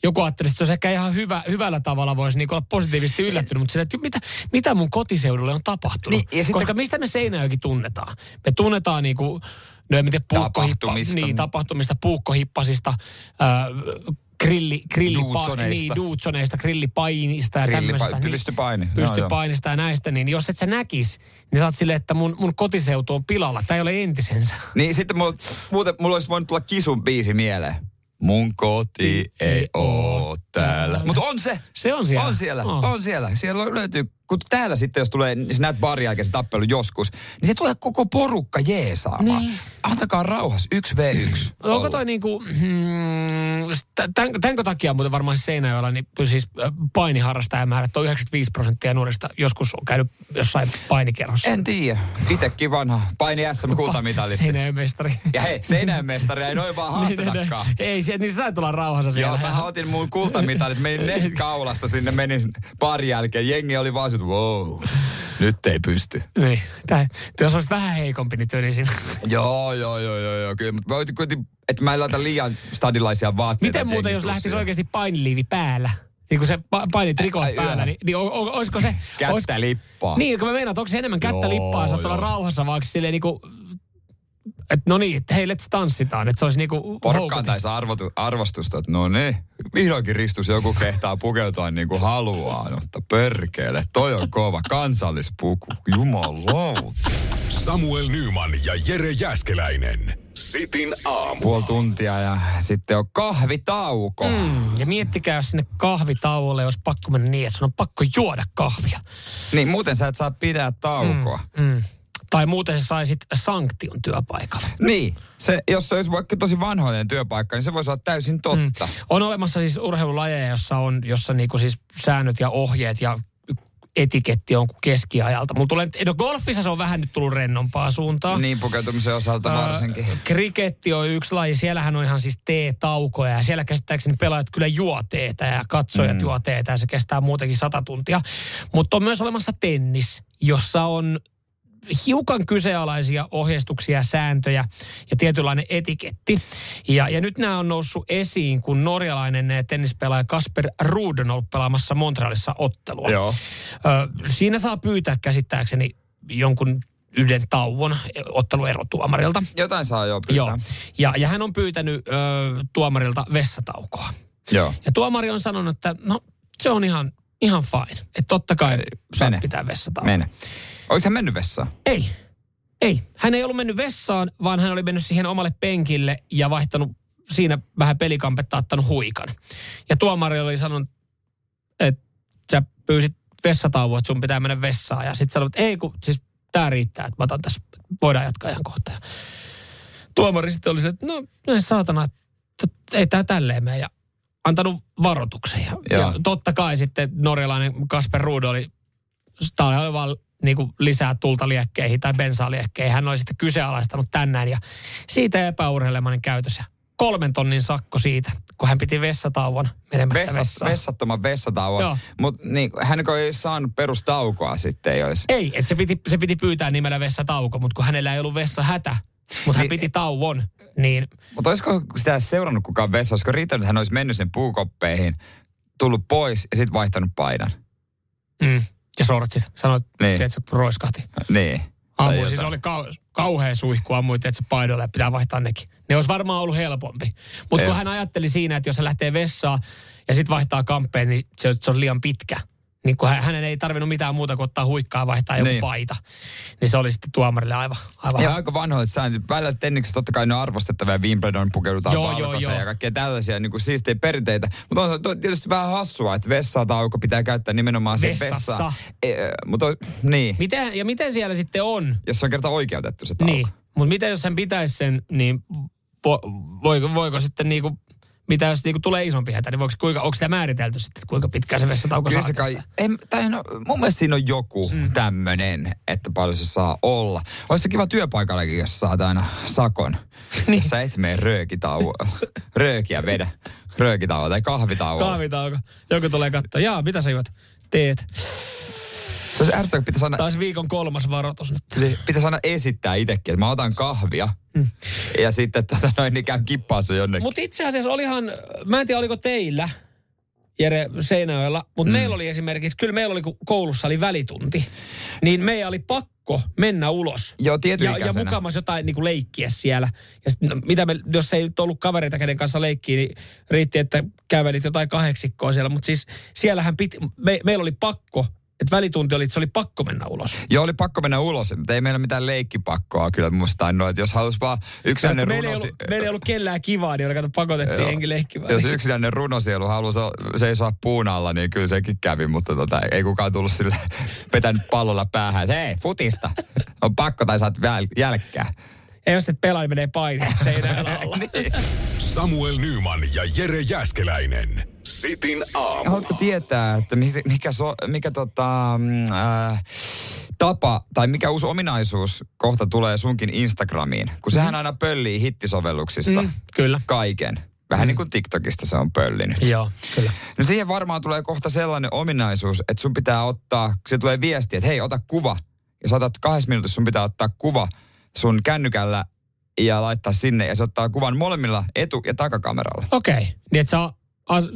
Joku ajattelisi, että se olisi ehkä ihan hyvä, hyvällä tavalla voisi niin olla positiivisesti yllättynyt, mutta sille, että mitä, mitä mun kotiseudulle on tapahtunut? Niin, ja sitten- Koska mistä me Seinäjoki tunnetaan? Me tunnetaan niin kuin, no tiedä, puukkohippa, Tapahtumista. niin, tapahtumista, puukkohippasista, äh, grilli, grillipa, niin, duutsoneista, grillipainista ja Grillipa- tämmöistä. Niin, pystypaini. Pystypainista ja näistä, niin jos et sä näkis, niin sä oot silleen, että mun, mun kotiseutu on pilalla. Tämä ei ole entisensä. Niin sitten mulla, muuten mulla olisi voinut tulla kisun biisi mieleen. Mun koti ei oo täällä. Mutta on se. Se on siellä. On siellä, On. on siellä. Siellä on- löytyy, kun täällä sitten jos tulee, niin näet barin jälkeen se tappelu joskus, niin se tulee koko porukka jeesaamaan. Niin. Antakaa rauhas, 1v1. Onko olla. toi niinku, hmm, tämän, tämänkö takia muuten varmaan siis Seinäjoella, niin siis painiharrastajamäärät on 95 prosenttia nuorista joskus on käynyt jossain painikerhossa. En tiedä. Itekin vanha. Paini SM kultamitalisti. Seinäjoen mestari. Ja hei, Seinäjön mestari ei noin vaan haastetakaan. Ei, se, niin sä sait olla rauhassa siellä. Joo, mä otin mun kultamitalit, menin ne kaulassa sinne, menin parin jälkeen. Jengi oli vaan että wow, nyt ei pysty. Niin. Tää, jos olisi vähän heikompi, niin tylisin. Joo, joo, joo, joo, joo. Kyllä, mutta mä koitin, että mä en laita liian stadilaisia vaatteita. Miten muuten, jos lähtisi oikeasti painiliivi päällä? niin kun se pa- painit rikot Ai, päällä, joo. niin, niin o, o, olisiko se... Kättä lippaa. Niin, kun mä meinaan, onko se enemmän kättä Joo, lippaa saat olla rauhassa, vaikka silleen niinku... Että no niin, että hei, let's tanssitaan. Että se olisi niinku Porukkaan taisi arvotu, arvostusta, että no niin, vihdoinkin ristus joku kehtaa pukeutua niin kuin haluaa, mutta perkele, toi on kova kansallispuku, jumalauta. Samuel Nyman ja Jere Jäskeläinen. Sitin aamu. Puoli tuntia ja sitten on kahvitauko. Mm. Mm, ja miettikää, jos sinne kahvitauolle olisi pakko mennä niin, että sun on pakko juoda kahvia. Niin muuten sä et saa pidää taukoa. Mm. Mm. Tai muuten sä saisit sanktion työpaikalla. Niin, se, jos se olisi vaikka tosi vanhoinen työpaikka, niin se voisi olla täysin totta. Mm. On olemassa siis urheilulajeja, jossa on jossa niinku siis säännöt ja ohjeet ja etiketti on kuin keskiajalta. Mulla tulee, no golfissa se on vähän nyt tullut rennompaa suuntaan. Niin pukeutumisen osalta varsinkin. Kriketti on yksi laji. Siellähän on ihan siis teetaukoja ja siellä käsittääkseni pelaajat kyllä juo teetä ja katsojat mm. juo teetä ja se kestää muutenkin sata tuntia. Mutta on myös olemassa tennis, jossa on hiukan kyseenalaisia ohjeistuksia, sääntöjä ja tietynlainen etiketti. Ja, ja nyt nämä on noussut esiin, kun norjalainen tennispelaaja Kasper Ruud on ollut pelaamassa Montrealissa ottelua. Joo. Ö, siinä saa pyytää käsittääkseni jonkun yhden tauon otteluerotuomarilta. Jotain saa jo pyytää. Joo. Ja, ja hän on pyytänyt ö, tuomarilta vessataukoa. Joo. Ja tuomari on sanonut, että no se on ihan, ihan fine. Että totta kai Mene. pitää vessataukoa. Mene. Oliko hän mennyt vessaan? Ei. Ei. Hän ei ollut mennyt vessaan, vaan hän oli mennyt siihen omalle penkille ja vaihtanut siinä vähän pelikampetta, ottanut huikan. Ja tuomari oli sanonut, että sä pyysit vessatauon, että sun pitää mennä vessaan. Ja sitten sanoi, että ei kun, siis tää riittää, että mä otan tässä, voidaan jatkaa ihan kohta. Ja tuomari sitten oli se, että no ei saatana, että ei tää tälleen mene. Ja antanut varoituksen. Ja, Joo. ja totta kai sitten norjalainen Kasper Ruud oli tämä oli niin kuin lisää tulta liekkeihin tai bensaa liekkeihin. Hän oli sitten kyseenalaistanut tänään ja siitä epäurheilemainen käytös. Ja kolmen tonnin sakko siitä, kun hän piti vessatauon menemättä Vessat, vessaan. vessattoman vessatauon. Mutta niin, hän ei saanut perustaukoa sitten, ei olisi. Ei, että se piti, se piti pyytää nimellä vessatauko, mutta kun hänellä ei ollut vessahätä, mutta hän Niin- piti tauon, niin Mutta olisiko sitä seurannut kukaan vessa? Olisiko riittänyt, että hän olisi mennyt sen puukoppeihin, tullut pois ja sitten vaihtanut paidan? mm, ja sortsit. Sanoit, Niin. että se roiskahti. Niin. Ammuin, siis oli kau- kauhea suihku, ammuin, että se paidolle pitää vaihtaa nekin. Ne olisi varmaan ollut helpompi. Mutta kun hän ajatteli siinä, että jos hän lähtee vessaan ja sitten vaihtaa kamppeen, niin se, se on liian pitkä. Niin kun hän, hänen ei tarvinnut mitään muuta kuin ottaa huikkaa ja vaihtaa joku Niin. paita. Niin se oli sitten tuomarille aivan, aivan Ja aika vanhoit säännöt. Välillä tenniksessä totta kai ne on arvostettavia. Wimbledon pukeudutaan Joo, joo, joo. ja kaikkea tällaisia niin kuin siistejä perinteitä. Mutta on se tietysti vähän hassua, että vessatauko pitää käyttää nimenomaan Vessassa. vessaan. E, mutta niin, Miten, ja miten siellä sitten on? jos se on kerta oikeutettu se tauko. Niin. Mutta mitä jos hän pitäisi sen, niin vo, voiko, voiko sitten niinku, mitä jos niinku tulee isompi hätä, niin voiko, kuinka, onko sitä määritelty sitten, että kuinka pitkään se vessatauko Kyllä saa se kai, en, tai no, mun mielestä siinä on joku mm. tämmönen, että paljon se saa olla. Olisi se kiva työpaikallakin, jos saat aina sakon. niin. Jos sä et mene röökitauolla. Röökiä vedä. Röökitauolla tai kahvitauolla. Kahvitauko. Joku tulee katsoa, jaa, mitä sä juot? Teet. Se olisi ärsyttävää, kun pitäisi aina, Taas viikon kolmas varoitus nyt. pitäisi aina esittää itsekin, että mä otan kahvia. Mm. Ja sitten tota, noin, niin käy kippaassa jonnekin. Mutta itse asiassa olihan, mä en tiedä oliko teillä, Jere Seinäjoella, mutta mm. meillä oli esimerkiksi, kyllä meillä oli, kun koulussa oli välitunti, niin meidän oli pakko mennä ulos. Joo, Ja, ja mukamas jotain niin kuin leikkiä siellä. Ja sit, no, mitä me, jos ei nyt ollut kavereita, kenen kanssa leikkiä, niin riitti, että kävelit jotain kahdeksikkoa siellä. Mutta siis siellähän piti, me, meillä oli pakko, että välitunti oli, että se oli pakko mennä ulos. Joo, oli pakko mennä ulos, mutta ei meillä mitään leikkipakkoa kyllä musta no, että jos halusi vaan yksinäinen meillä, ei runosi... ollut, meillä ei ollut kellään kivaa, niin kato pakotettiin Joo. henki leikkimään. Jos yksinäinen runosielu halusi seisoa puun alla, niin kyllä sekin kävi, mutta tota, ei kukaan tullut sille petänyt pallolla päähän, että hei, futista. On pakko tai saat väl- jälkkää. Ja jos et pelaa, niin menee paini seinään alla. Niin. Samuel Nyman ja Jere Jäskeläinen. Sitin aamu. Haluatko tietää, että mikä, mikä, so, mikä tota, mm, äh, tapa tai mikä uusi ominaisuus kohta tulee sunkin Instagramiin? Kun sehän aina pöllii hittisovelluksista Mm, kyllä. kaiken. Vähän niin kuin TikTokista se on pöllinyt. Joo, kyllä. No siihen varmaan tulee kohta sellainen ominaisuus, että sun pitää ottaa, se tulee viesti, että hei, ota kuva. Ja sä otat kahdessa minuutissa, sun pitää ottaa kuva sun kännykällä ja laittaa sinne. Ja se ottaa kuvan molemmilla etu- ja takakameralla. Okei, niin että saa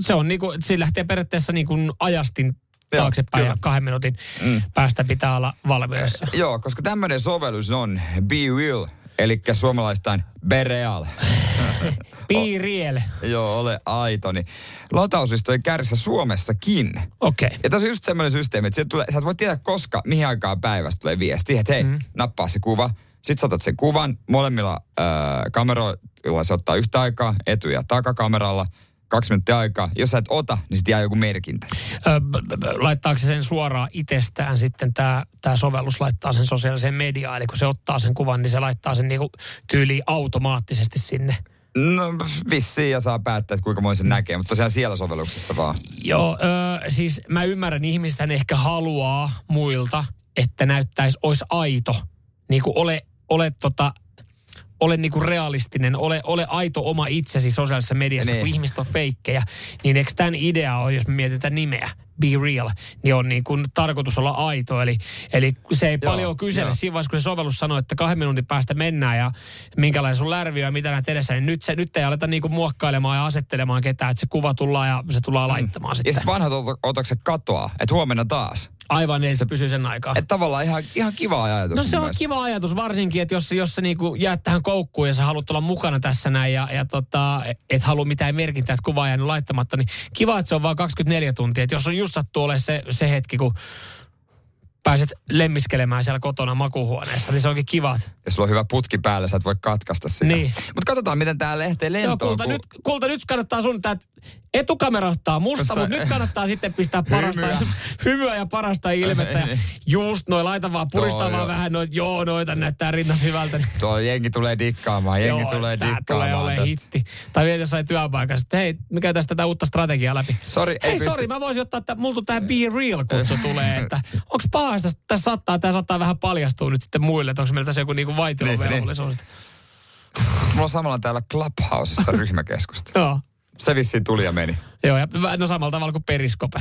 se on niinku, se lähtee periaatteessa niinku ajastin taaksepäin ja kahden minuutin mm. päästä pitää olla valmiudessa. Joo, koska tämmöinen sovellus on Be Real, eli suomalaistaan Be Real. Joo, ole aito. Niin latauslistojen kärjessä Suomessakin. Okei. Okay. Ja tässä on just semmoinen systeemi, että tulee, sä et voi tietää koska, mihin aikaan päivästä tulee viesti, että hei, mm. nappaa se kuva. Sitten saatat sen kuvan molemmilla äh, kameroilla, se ottaa yhtä aikaa, etu- ja takakameralla, kaksi minuuttia aikaa. Jos sä et ota, niin sitten jää joku merkintä. Ö, b- b- b- laittaako se sen suoraan itsestään sitten tämä tää sovellus laittaa sen sosiaaliseen mediaan, eli kun se ottaa sen kuvan, niin se laittaa sen niinku tyyliin automaattisesti sinne. No vissiin ja saa päättää, että kuinka moni sen näkee, mutta tosiaan siellä sovelluksessa vaan. Joo, ö, siis mä ymmärrän, ihmiset ehkä haluaa muilta, että näyttäisi, olisi aito. Niin kuin ole, ole tota, ole niinku realistinen, ole, ole aito oma itsesi sosiaalisessa mediassa, Niin. kun ihmiset on feikkejä. Niin eikö tämän idea ole, jos me mietitään nimeä, Be Real, niin on niin kuin tarkoitus olla aito. Eli, eli se ei Joo, paljon kysele. joo. Siinä vaiheessa, kun se sovellus sanoo, että kahden minuutin päästä mennään ja minkälainen sun lärvi on ja mitä näet edessä, niin nyt, se, nyt ei aleta niin kuin muokkailemaan ja asettelemaan ketään, että se kuva tullaan ja se tullaan laittamaan Ja sitten. sitten vanhat oto- otokset katoaa, että huomenna taas. Aivan, niin se pysyy sen aikaa. Että tavallaan ihan, ihan kiva ajatus. No se on mielestä. kiva ajatus, varsinkin, että jos, jos sä niinku jäät tähän koukkuun ja sä haluat olla mukana tässä näin ja, ja tota, et halua mitään merkintää, että kuva jäänyt laittamatta, niin kiva, että se on vain 24 tuntia. Että jos on just sattuu olemaan se, se hetki, kun pääset lemmiskelemään siellä kotona makuuhuoneessa, niin se onkin kiva. Ja sulla on hyvä putki päällä, sä et voi katkaista sitä. Niin. Mutta katsotaan, miten tää lähtee Joo, lentoon. kulta, kun- nyt, kulta, nyt kannattaa suunnittaa, että etukamera ottaa musta, mutta nyt kannattaa sitten pistää parasta Hymyä. hymyä ja parasta ilmettä. Ja Niin. just noin, laita vaan, purista Joo, vaan vähän noita, joo, noita näyttää rinnat hyvältä. niin- Tuo jengi tulee dikkaamaan, jengi Joo, tulee dikkaamaan tulee ole tästä. hitti. Tai vielä jossain työpaikassa, että hei, me käytäisiin tätä uutta strategiaa läpi. Sori, ei Hei, pysty- sori, mä voisin ottaa, että mulla tää Be Real-kutsu tulee, että onks paha, että tässä saattaa, tää saattaa vähän paljastua nyt sitten muille, että onko meillä tässä joku niinku vaitiolovelvollisuus. Mulla on samalla täällä Clubhouseissa ryhmäkeskusta. Joo. Se vissiin tuli ja meni. Joo, ja no samalla tavalla kuin Periskope.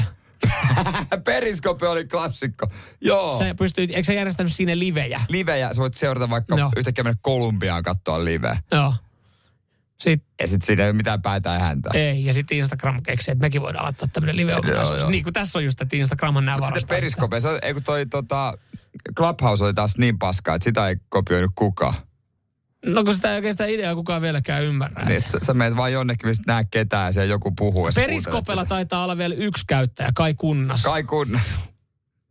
Periskope oli klassikko. Joo. Sä pystyit, eikö sä järjestänyt siinä livejä? Livejä, sä voit seurata vaikka Joo. yhtäkkiä mennä Kolumbiaan katsoa liveä. Joo. Sitten Ja sit siinä ei ole mitään päätä ja häntä. ei, ja sitten Instagram keksii, että mekin voidaan laittaa tämmöinen live Joo. Niin kuin tässä on just, että Instagramhan nämä Mutta sitten varastaa. Periskope, se, on- ei kun toi tota, Clubhouse oli taas niin paskaa, että sitä ei kopioinut kukaan. No kun sitä ei sitä ideaa kukaan vieläkään ymmärrä. Niin, sä, sä menet vaan jonnekin, mistä näe ketään ja joku puhuu. Periskopella taitaa olla vielä yksi käyttäjä, kai kunnas. Kai kunnas,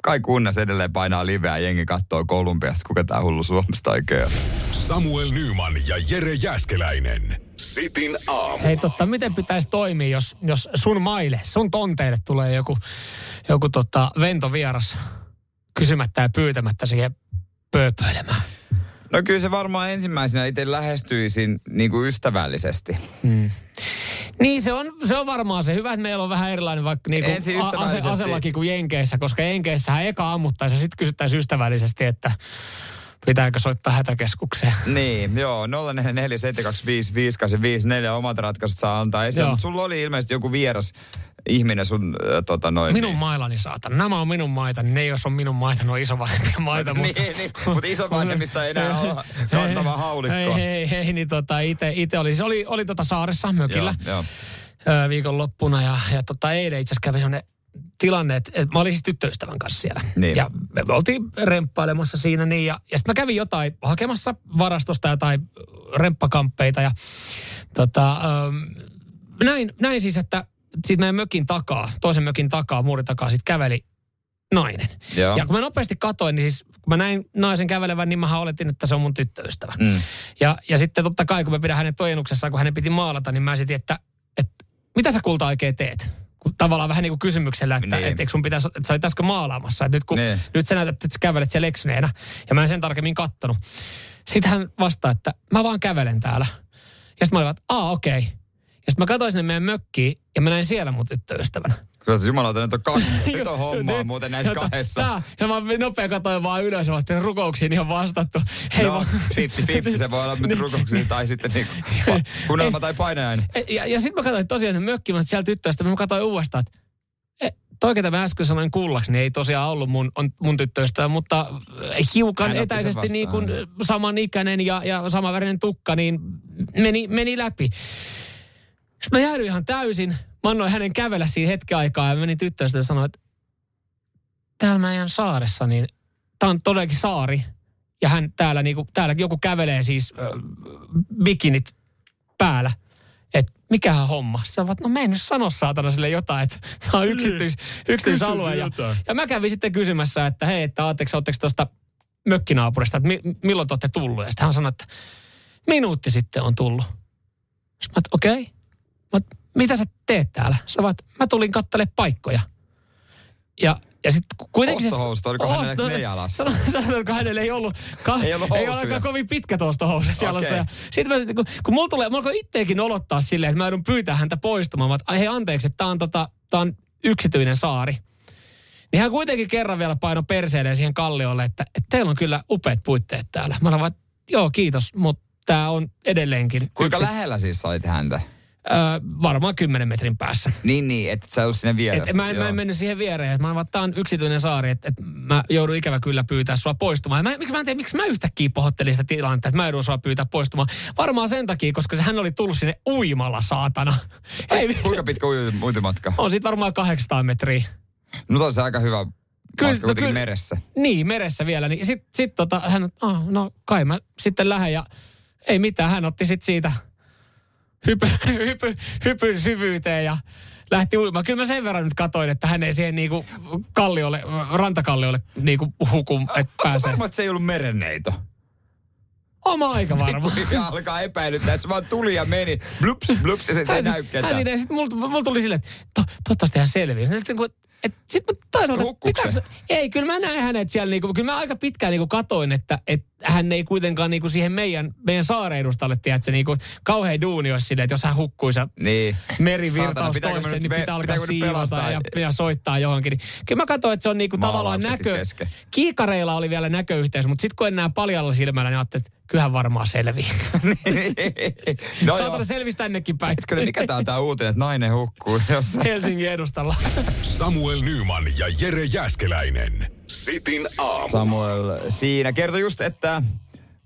kai kunnas edelleen painaa liveä jengi katsoo Kolumbiasta, kuka tää hullu Suomesta oikein on. Samuel Nyman ja Jere Jäskeläinen. Sitin aamu. Hei totta, miten pitäisi toimia, jos, jos sun maille, sun tonteille tulee joku, joku tota ventovieras kysymättä ja pyytämättä siihen pööpöilemään? No kyllä se varmaan ensimmäisenä itse lähestyisin niin kuin ystävällisesti. Niin, se on, se on varmaan se. Hyvä, että meillä on vähän erilainen vaikka Ensin a- ase, aselaki kuin Jenkeissä, koska Jenkeissähän eka ammuttaisiin ja sitten kysyttäisiin ystävällisesti, että pitääkö soittaa hätäkeskukseen. Niin, joo, 0447255854 omat ratkaisut saa antaa mutta sulla oli ilmeisesti joku vieras ihminen sun äh, tota noin. Minun niin. mailani saatan. Nämä on minun maita. Ne jos on minun maita, ne on isovanhempien maita. mutta, Niin, niin, mutta isovanhemmista ei enää olla kantavaa haulikkoa. Hei, hei, hei, niin tota ite, ite oli, se oli, oli tota saaressa mökillä Joo, viikonloppuna ja, ja tota eilen itse asiassa kävi sellainen tilanne, että, että mä olin siis tyttöystävän kanssa siellä. Niin. Ja me, me oltiin remppailemassa siinä niin ja, ja sitten mä kävin jotain hakemassa varastosta jotain remppakamppeita ja tota, ähm, näin, näin siis, että siitä meidän mökin takaa, toisen mökin takaa, muurin takaa, sitten käveli nainen. Joo. Ja kun mä nopeasti katoin, niin siis kun mä näin naisen kävelevän, niin mä oletin, että se on mun tyttöystävä. Mm. Ja, ja sitten totta kai, kun mä pidän hänen tojennuksessaan, kun hänen piti maalata, niin mä esitin, että, että mitä sä kulta oikein teet? Tavallaan vähän niin kuin kysymyksellä, että, Niin. että, eikö sun pitäisi, että sä olit äsken maalaamassa. Että nyt, kun, Niin. nyt sä näytät, että sä kävelet siellä eksyneenä. Ja mä en sen tarkemmin kattonut. Sitten hän vastaa, että mä vaan kävelen täällä. Ja sitten mä olin, että aa okei. Okay. Ja sitten mä katsoin sinne meidän mökkiin ja mä näin siellä mun tyttöystävän. Kyllä jumalauta, nyt on kaksi. On hommaa Nyt- muuten näissä Jota- kahdessa. Tää, ja mä nopea katsoin vaan ylös, ja rukouksiin ihan vastattu. Hei, no, vaan- 50-50, se voi olla nyt Niin. rukouksia tai sitten niinku, unelma tai painajainen. Ja, ja sitten mä katsoin tosiaan ne mökkimät siellä tyttöistä, mä katsoin uudestaan, että e, toi, ketä mä äsken sanoin kullaksi, niin ei tosiaan ollut mun, on, mun tyttöistä, mutta hiukan otti sen etäisesti niin kuin samanikäinen ja, ja samanvärinen tukka, niin meni, meni läpi. Sitten mä jäädyin ihan täysin. mä annoin hänen kävellä siinä hetken aikaa ja menin tyttöystävälle ja sanoin, että täällä meidän saaressa, niin tämä on todellakin saari. Ja hän täällä, niinku, täällä joku kävelee siis äh, bikinit päällä. Että mikähän homma. Sä ovat, no mä en nyt sano saatana sille jotain, että tämä on yksityis, yksityisalue. Ja, ja, mä kävin sitten kysymässä, että hei, että ootteko, ootteko tuosta mökkinaapurista, että mi, milloin te olette tullut? Ja sitten hän sanoi, että minuutti sitten on tullut. Sitten mä, okei. Okay. Mitä sä teet täällä? Sä vaan, mä tulin kattele paikkoja. Ja ja sitten kuitenkin... Ostohousut, oliko Osto, hänelle ne jalassa? Sanotaanko hänelle ei ollut... Ka, ei ollut Ei ole kovin pitkä ostohousut okay. jalassa. Ja sitten kun, kun mulla tulee, mulla itteekin olottaa silleen, että mä joudun pyytää häntä poistumaan. Mä, että hei anteeksi, että tää on, tota, tää on yksityinen saari. Niin hän kuitenkin kerran vielä paino perseelle siihen kalliolle, että, että teillä on kyllä upeat puitteet täällä. Mä sanoin, että joo kiitos, mutta tämä on edelleenkin... Kuinka yksi... lähellä siis sait häntä? Öö, varmaan 10 metrin päässä. Niin, niin, että sä ollut sinne vieressä. Et mä, en, mä en mennyt siihen viereen. Mä vaan, tää on yksityinen saari, että et mä joudun ikävä kyllä pyytää sua poistumaan. Mä, miksi mä en tiedä, miksi mä yhtäkkiä pohottelin sitä tilannetta, että mä joudun sua pyytää poistumaan. Varmaan sen takia, koska se hän oli tullut sinne uimalla, saatana. Ei, Kuinka pitkä uintimatka? On sit varmaan 800 metriä. No on se aika hyvä Kyllä, no, kyllä, meressä. Niin, meressä vielä. Niin sitten sit tota, hän, oh, no kai mä sitten lähden ja ei mitään. Hän otti sitten siitä hypy, hypy, hypyn syvyyteen ja lähti uimaan. Kyllä mä sen verran nyt katoin, että hän ei siihen niinku kalliolle, rantakalliolle niinku hukum, että pääsee. varma, että se ei ollut merenneito? Oma aika varma. ja alkaa epäilyttää, se vaan tuli ja meni. Blups, blups, ja se ei näy ketään. Hän, sitten mulla, mulla tuli silleen, että to, toivottavasti hän selviää. Sitten kun sitten toisaalta, pitääkö, ei, kyllä mä näin hänet siellä, niinku, kyllä mä aika pitkään niinku katoin, että et hän ei kuitenkaan niinku siihen meidän, meidän saareidustalle, tiedätkö, niinku, kauhean duuni olisi silleen, että jos hän hukkuisi niin. merivirtaus toiseen, niin pitää alkaa siivota ja, ja, soittaa johonkin. Niin, kyllä mä katsoin, että se on niinku tavallaan näkö. Kesken. Kiikareilla oli vielä näköyhteys, mutta sitten kun en näe paljalla silmällä, niin ajattelin, että kyllähän varmaan selviää. no Saatana selvisi tännekin päin. Etkö, mikä tää on tää uutinen, että nainen hukkuu jossain? Helsingin edustalla. Samuel Nyman ja Jere Jäskeläinen. Sitin aamu. Samuel siinä kertoi just, että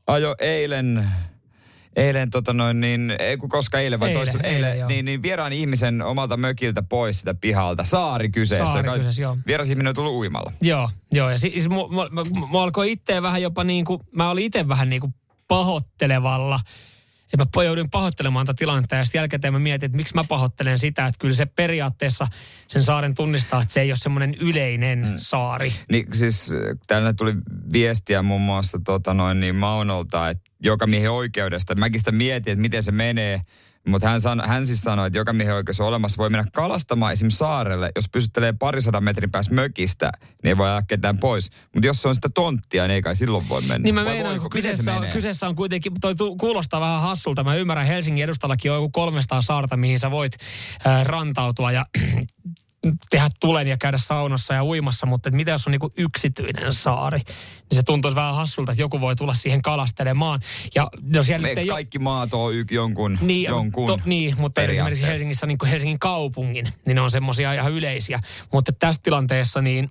ajo eilen eilen tota noin niin, ei kun koska eilen vai eilen, eilen, eilen niin, niin vieraan ihmisen omalta mökiltä pois sitä pihalta. Saari kyseessä. Saari kyseessä, joo. Vieras ihminen on tullut uimalla. Joo, joo ja siis mä alkoi itse vähän jopa niin kuin, mä olin itse vähän niin kuin pahoittelevalla että mä joudun pahoittelemaan tätä tilannetta ja sitten jälkeen mä mietin, että miksi mä pahoittelen sitä, että kyllä se periaatteessa sen saaren tunnistaa, että se ei ole semmoinen yleinen mm. saari. Niin siis täällä tuli viestiä muun muassa tota noin niin Maunolta, että joka miehen oikeudesta. Mäkin sitä mietin, että miten se menee. Mutta hän, san, hän siis sanoi, että joka miehen oikeus on olemassa. Voi mennä kalastamaan esim. saarelle. Jos pysyttelee parisadan metrin päässä mökistä, niin ei voi ajaa ketään pois. Mutta jos se on sitä tonttia, niin ei kai silloin voi mennä. Niin mä meinaan, kun kyseessä on, kyseessä on kuitenkin, toi kuulostaa vähän hassulta. Mä ymmärrän, Helsingin edustallakin on joku 300 saarta, mihin sä voit äh, rantautua ja tehdä tulen ja käydä saunassa ja uimassa, mutta että mitä jos on niinku yksityinen saari, niin se tuntuisi vähän hassulta, että joku voi tulla siihen kalastelemaan. Ja jos siellä Eikö jo... kaikki maat ole y- jonkun, niin, jonkun to, Niin, mutta esimerkiksi Helsingissä niin kuin Helsingin kaupungin, niin ne on semmoisia ihan yleisiä. Mutta tässä tilanteessa niin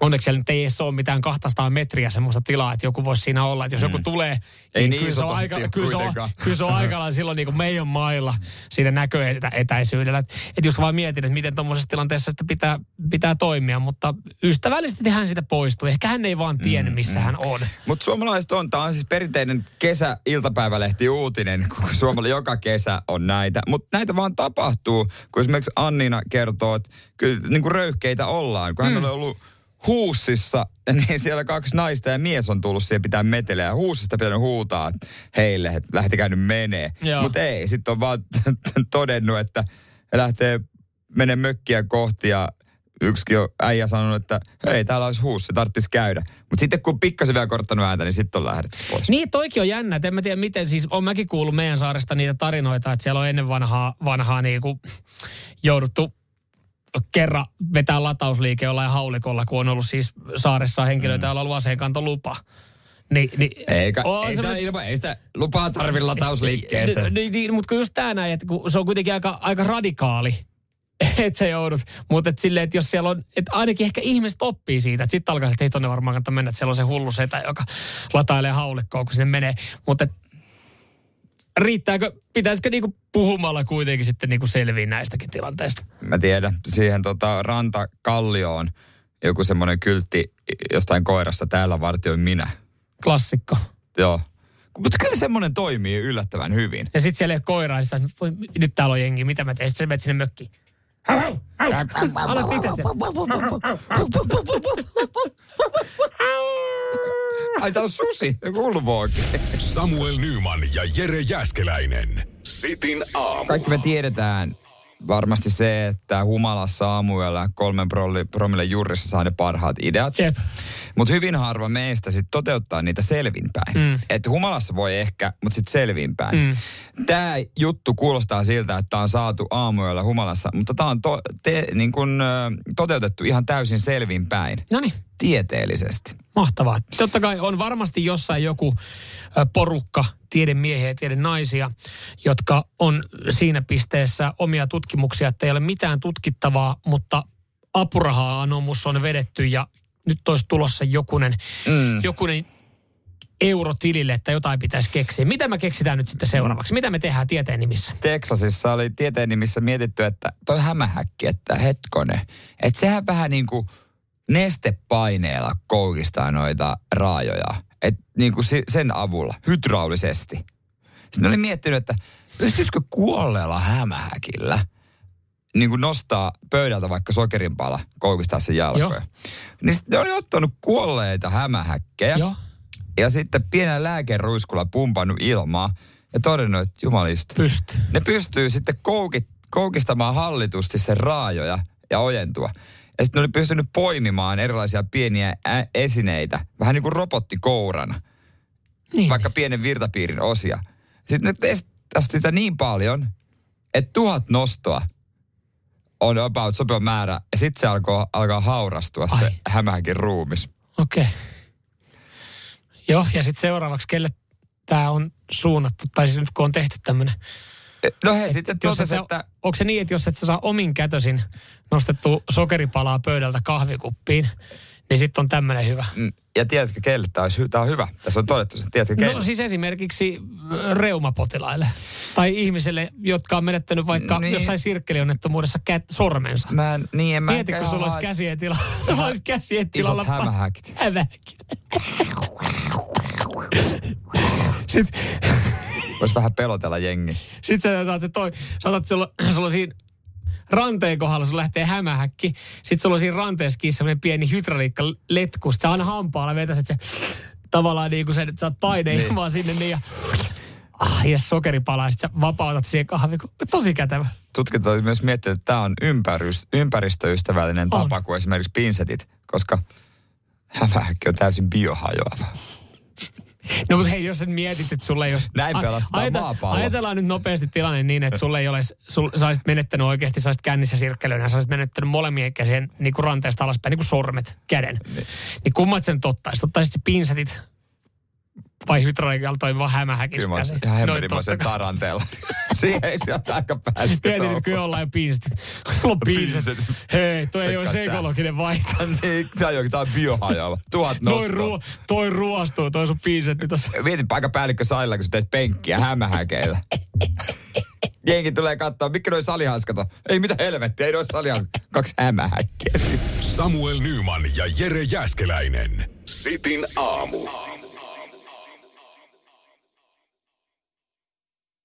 onneksi siellä nyt ei edes ole mitään 200 metriä semmoista tilaa, että joku voisi siinä olla. Että jos mm. joku tulee, ei niin, niin kyllä, se on aika, kyllä, se on, kyllä se on aika silloin niin kuin meidän mailla siinä näköetäisyydellä. Että et just vaan mietin, että miten tuommoisessa tilanteessa sitä pitää, pitää toimia, mutta ystävällisesti hän sitä poistuu. Ehkä hän ei vaan tiennyt, mm, missä mm. hän on. Mutta suomalaiset on, tämä on siis perinteinen kesä-iltapäivälehti uutinen, kun Suomella joka kesä on näitä. Mutta näitä vaan tapahtuu, kun esimerkiksi Annina kertoo, että kyllä niin kuin röyhkeitä ollaan, kun hän mm. on ollut huussissa, niin siellä kaksi naista ja mies on tullut siihen pitää meteleä. Ja huussista pitänyt huutaa heille, että lähtikää nyt menee. Mutta ei, sitten on vaan todennut, että lähtee menee mökkiä kohti ja yksikin on äijä sanonut, että hei, täällä olisi huussi, tarvitsisi käydä. Mutta sitten kun pikkasen vielä korottanut ääntä, niin sitten on lähdetty pois. Niin, toikin on jännä. En mä tiedä, miten siis, on mäkin kuullut meidän saaresta niitä tarinoita, että siellä on ennen vanhaa, vanhaa niin kuin jouduttu kerran vetää latausliike jollain haulikolla, kun on ollut siis saaressa henkilöitä, mm. joilla on ollut aseenkantolupa. Ni, ni, Eikä, ei, sitä, ilma, ei sitä lupaa tarvi latausliikkeeseen. Niin, niin, mutta just tämä näin, että kun se on kuitenkin aika, aika radikaali, että se joudut. Mutta et silleen, että jos siellä on, että ainakin ehkä ihmiset oppii siitä, että sitten alkaa, että ei tonne varmaan kannata mennä, että siellä on se hullu setä, joka latailee haulikkoa, kun sinne menee. Mutta riittääkö, pitäisikö niinku puhumalla kuitenkin sitten niinku selviä näistäkin tilanteista? Mä tiedän, siihen tota rantakallioon joku semmoinen kyltti jostain koirasta, täällä vartioin minä. Klassikko. Joo. Mutta kyllä semmoinen toimii yllättävän hyvin. Ja sitten siellä ei ole koiraa, niin voi, nyt täällä on jengi, mitä mä teen? Sitten sä menet sinne mökkiin. Alat itse sen. Ai tää on susi, joku. Samuel Nyman ja Jere Jäskeläinen. Sitin aamu. Kaikki me tiedetään varmasti se, että humalassa aamuyöllä kolmen promille, jurissa saa ne parhaat ideat. Jep. Mutta hyvin harva meistä sitten toteuttaa niitä selvinpäin. Mm. Että humalassa voi ehkä, mutta sitten selvinpäin. Mm. Tämä juttu kuulostaa siltä, että tämä on saatu aamuyöllä humalassa, mutta tämä on to, te, niin kun, toteutettu ihan täysin selvinpäin. No niin, Tieteellisesti. Mahtavaa. Totta kai on varmasti jossain joku porukka, tiedemiehiä ja tiedenaisia, jotka on siinä pisteessä omia tutkimuksia, että ei ole mitään tutkittavaa, mutta apuraha-anomus on vedetty ja nyt olisi tulossa jokunen, mm. jokunen euro tilille, että jotain pitäisi keksiä. Mitä me keksitään nyt sitten seuraavaksi? Mitä me tehdään tieteen nimissä? Teksasissa oli tieteen nimissä mietitty, että toi hämähäkki, että hetkone, että sehän vähän niin kuin nestepaineella koukistaa noita raajoja. Että niin kuin sen avulla, hydraulisesti. Sitten oli miettinyt, että pystyisikö kuolleella hämähäkillä niin kuin nostaa pöydältä vaikka sokerinpala, koukistaa sen jalkoja. Joo. Niin sitten ne oli ottanut kuolleita hämähäkkejä. Joo. Ja sitten pienellä lääkeruiskulla pumpannut ilmaa ja todennut, että jumalista. Pystyy. Ne pystyy sitten koukit, koukistamaan hallitusti sen raajoja ja ojentua. Ja sitten oli pystynyt poimimaan erilaisia pieniä ä- esineitä, vähän niin kuin robottikourana, Niin. vaikka pienen virtapiirin osia. Sitten ne testasi sitä niin paljon, että tuhat nostoa on about sopiva määrä, ja sitten se alkoi, alkaa haurastua Ai. se hämähäkin ruumis. Okei. Okay. Joo, ja sitten seuraavaksi, kelle tämä on suunnattu, tai siis nyt kun on tehty tämmöinen. No he sitten et totesi, sä, että Onko se niin, että jos et sä saa omin kätösin nostettu sokeripalaa pöydältä kahvikuppiin, niin sitten on tämmöinen hyvä. Mm, Ja tiedätkö, kelle tämä hy- tää on hyvä? Tässä on todettu se. Tiedätkö, kelle? No siis esimerkiksi ö, reumapotilaille tai ihmisille, jotka on menettänyt vaikka Niin. jossain sirkkelionnettomuudessa kät, sormensa. Mä en, niin en mä Mieti, kun sulla olisi käsien tilalla. olisi käsien tilalla. Isot hämähäkit. Hämähäkit. Sitten Voisi vähän pelotella jengi. sit sä saat se toi, saatat sulla, sulla siinä ranteen kohdalla sun lähtee hämähäkki. Sitten sulla on siinä ranteessakin semmoinen pieni hydrauliikka letku. Sit sä aina hampaalla vetäset se tavallaan niin kuin sen, että saat paine Niin. ilmaa sinne niin ja ah, ja sokeripala ja sit sä vapautat siihen kahvin. Tosi kätevä. Tutkijat olivat myös miettineet, että tämä on ympärys, ympäristöystävällinen On. tapa kuin esimerkiksi pinsetit, koska hämähäkki on täysin biohajoava. No mutta hei, jos et mietit, että sulle ei jos... Näin pelastetaan maapallo. Ajatellaan nyt nopeasti tilanne niin, että sulle ei ole, sul, sä olisit menettänyt oikeasti, sä olisit kännissä sirkkelöinä, ja sä olisit menettänyt molemmien käsien niin kuin ranteesta alaspäin, niin kuin sormet, käden. Niin, niin kummat sen nyt ottaisit? Ottaisit se pinsetit vai hydraulikalla toimiva hämähäkis Kyllä mä olisin ihan hemmetinmoisen taranteella. Siihen ei se ole aika päästä. Mietin, että kyllä ollaan jo pinsetit. Sulla on. Pinsetit. Hei, toi ei ole tää. ekologinen vaihto. Tämä on, tää on biohajoava. Tuhat Toi, nostoa. ruo, toi ruostuu, toi sun pinsetti tossa. Mietin paikapäällikkö salilla, kun sä teet penkkiä hämähäkeillä. Jengi tulee katsoa, mikä noi salihanskat on. Ei mitä helvettiä, ei noi salihanskat. Kaksi hämähäkkiä. Samuel Nyman ja Jere Jäskeläinen. Sitin aamu.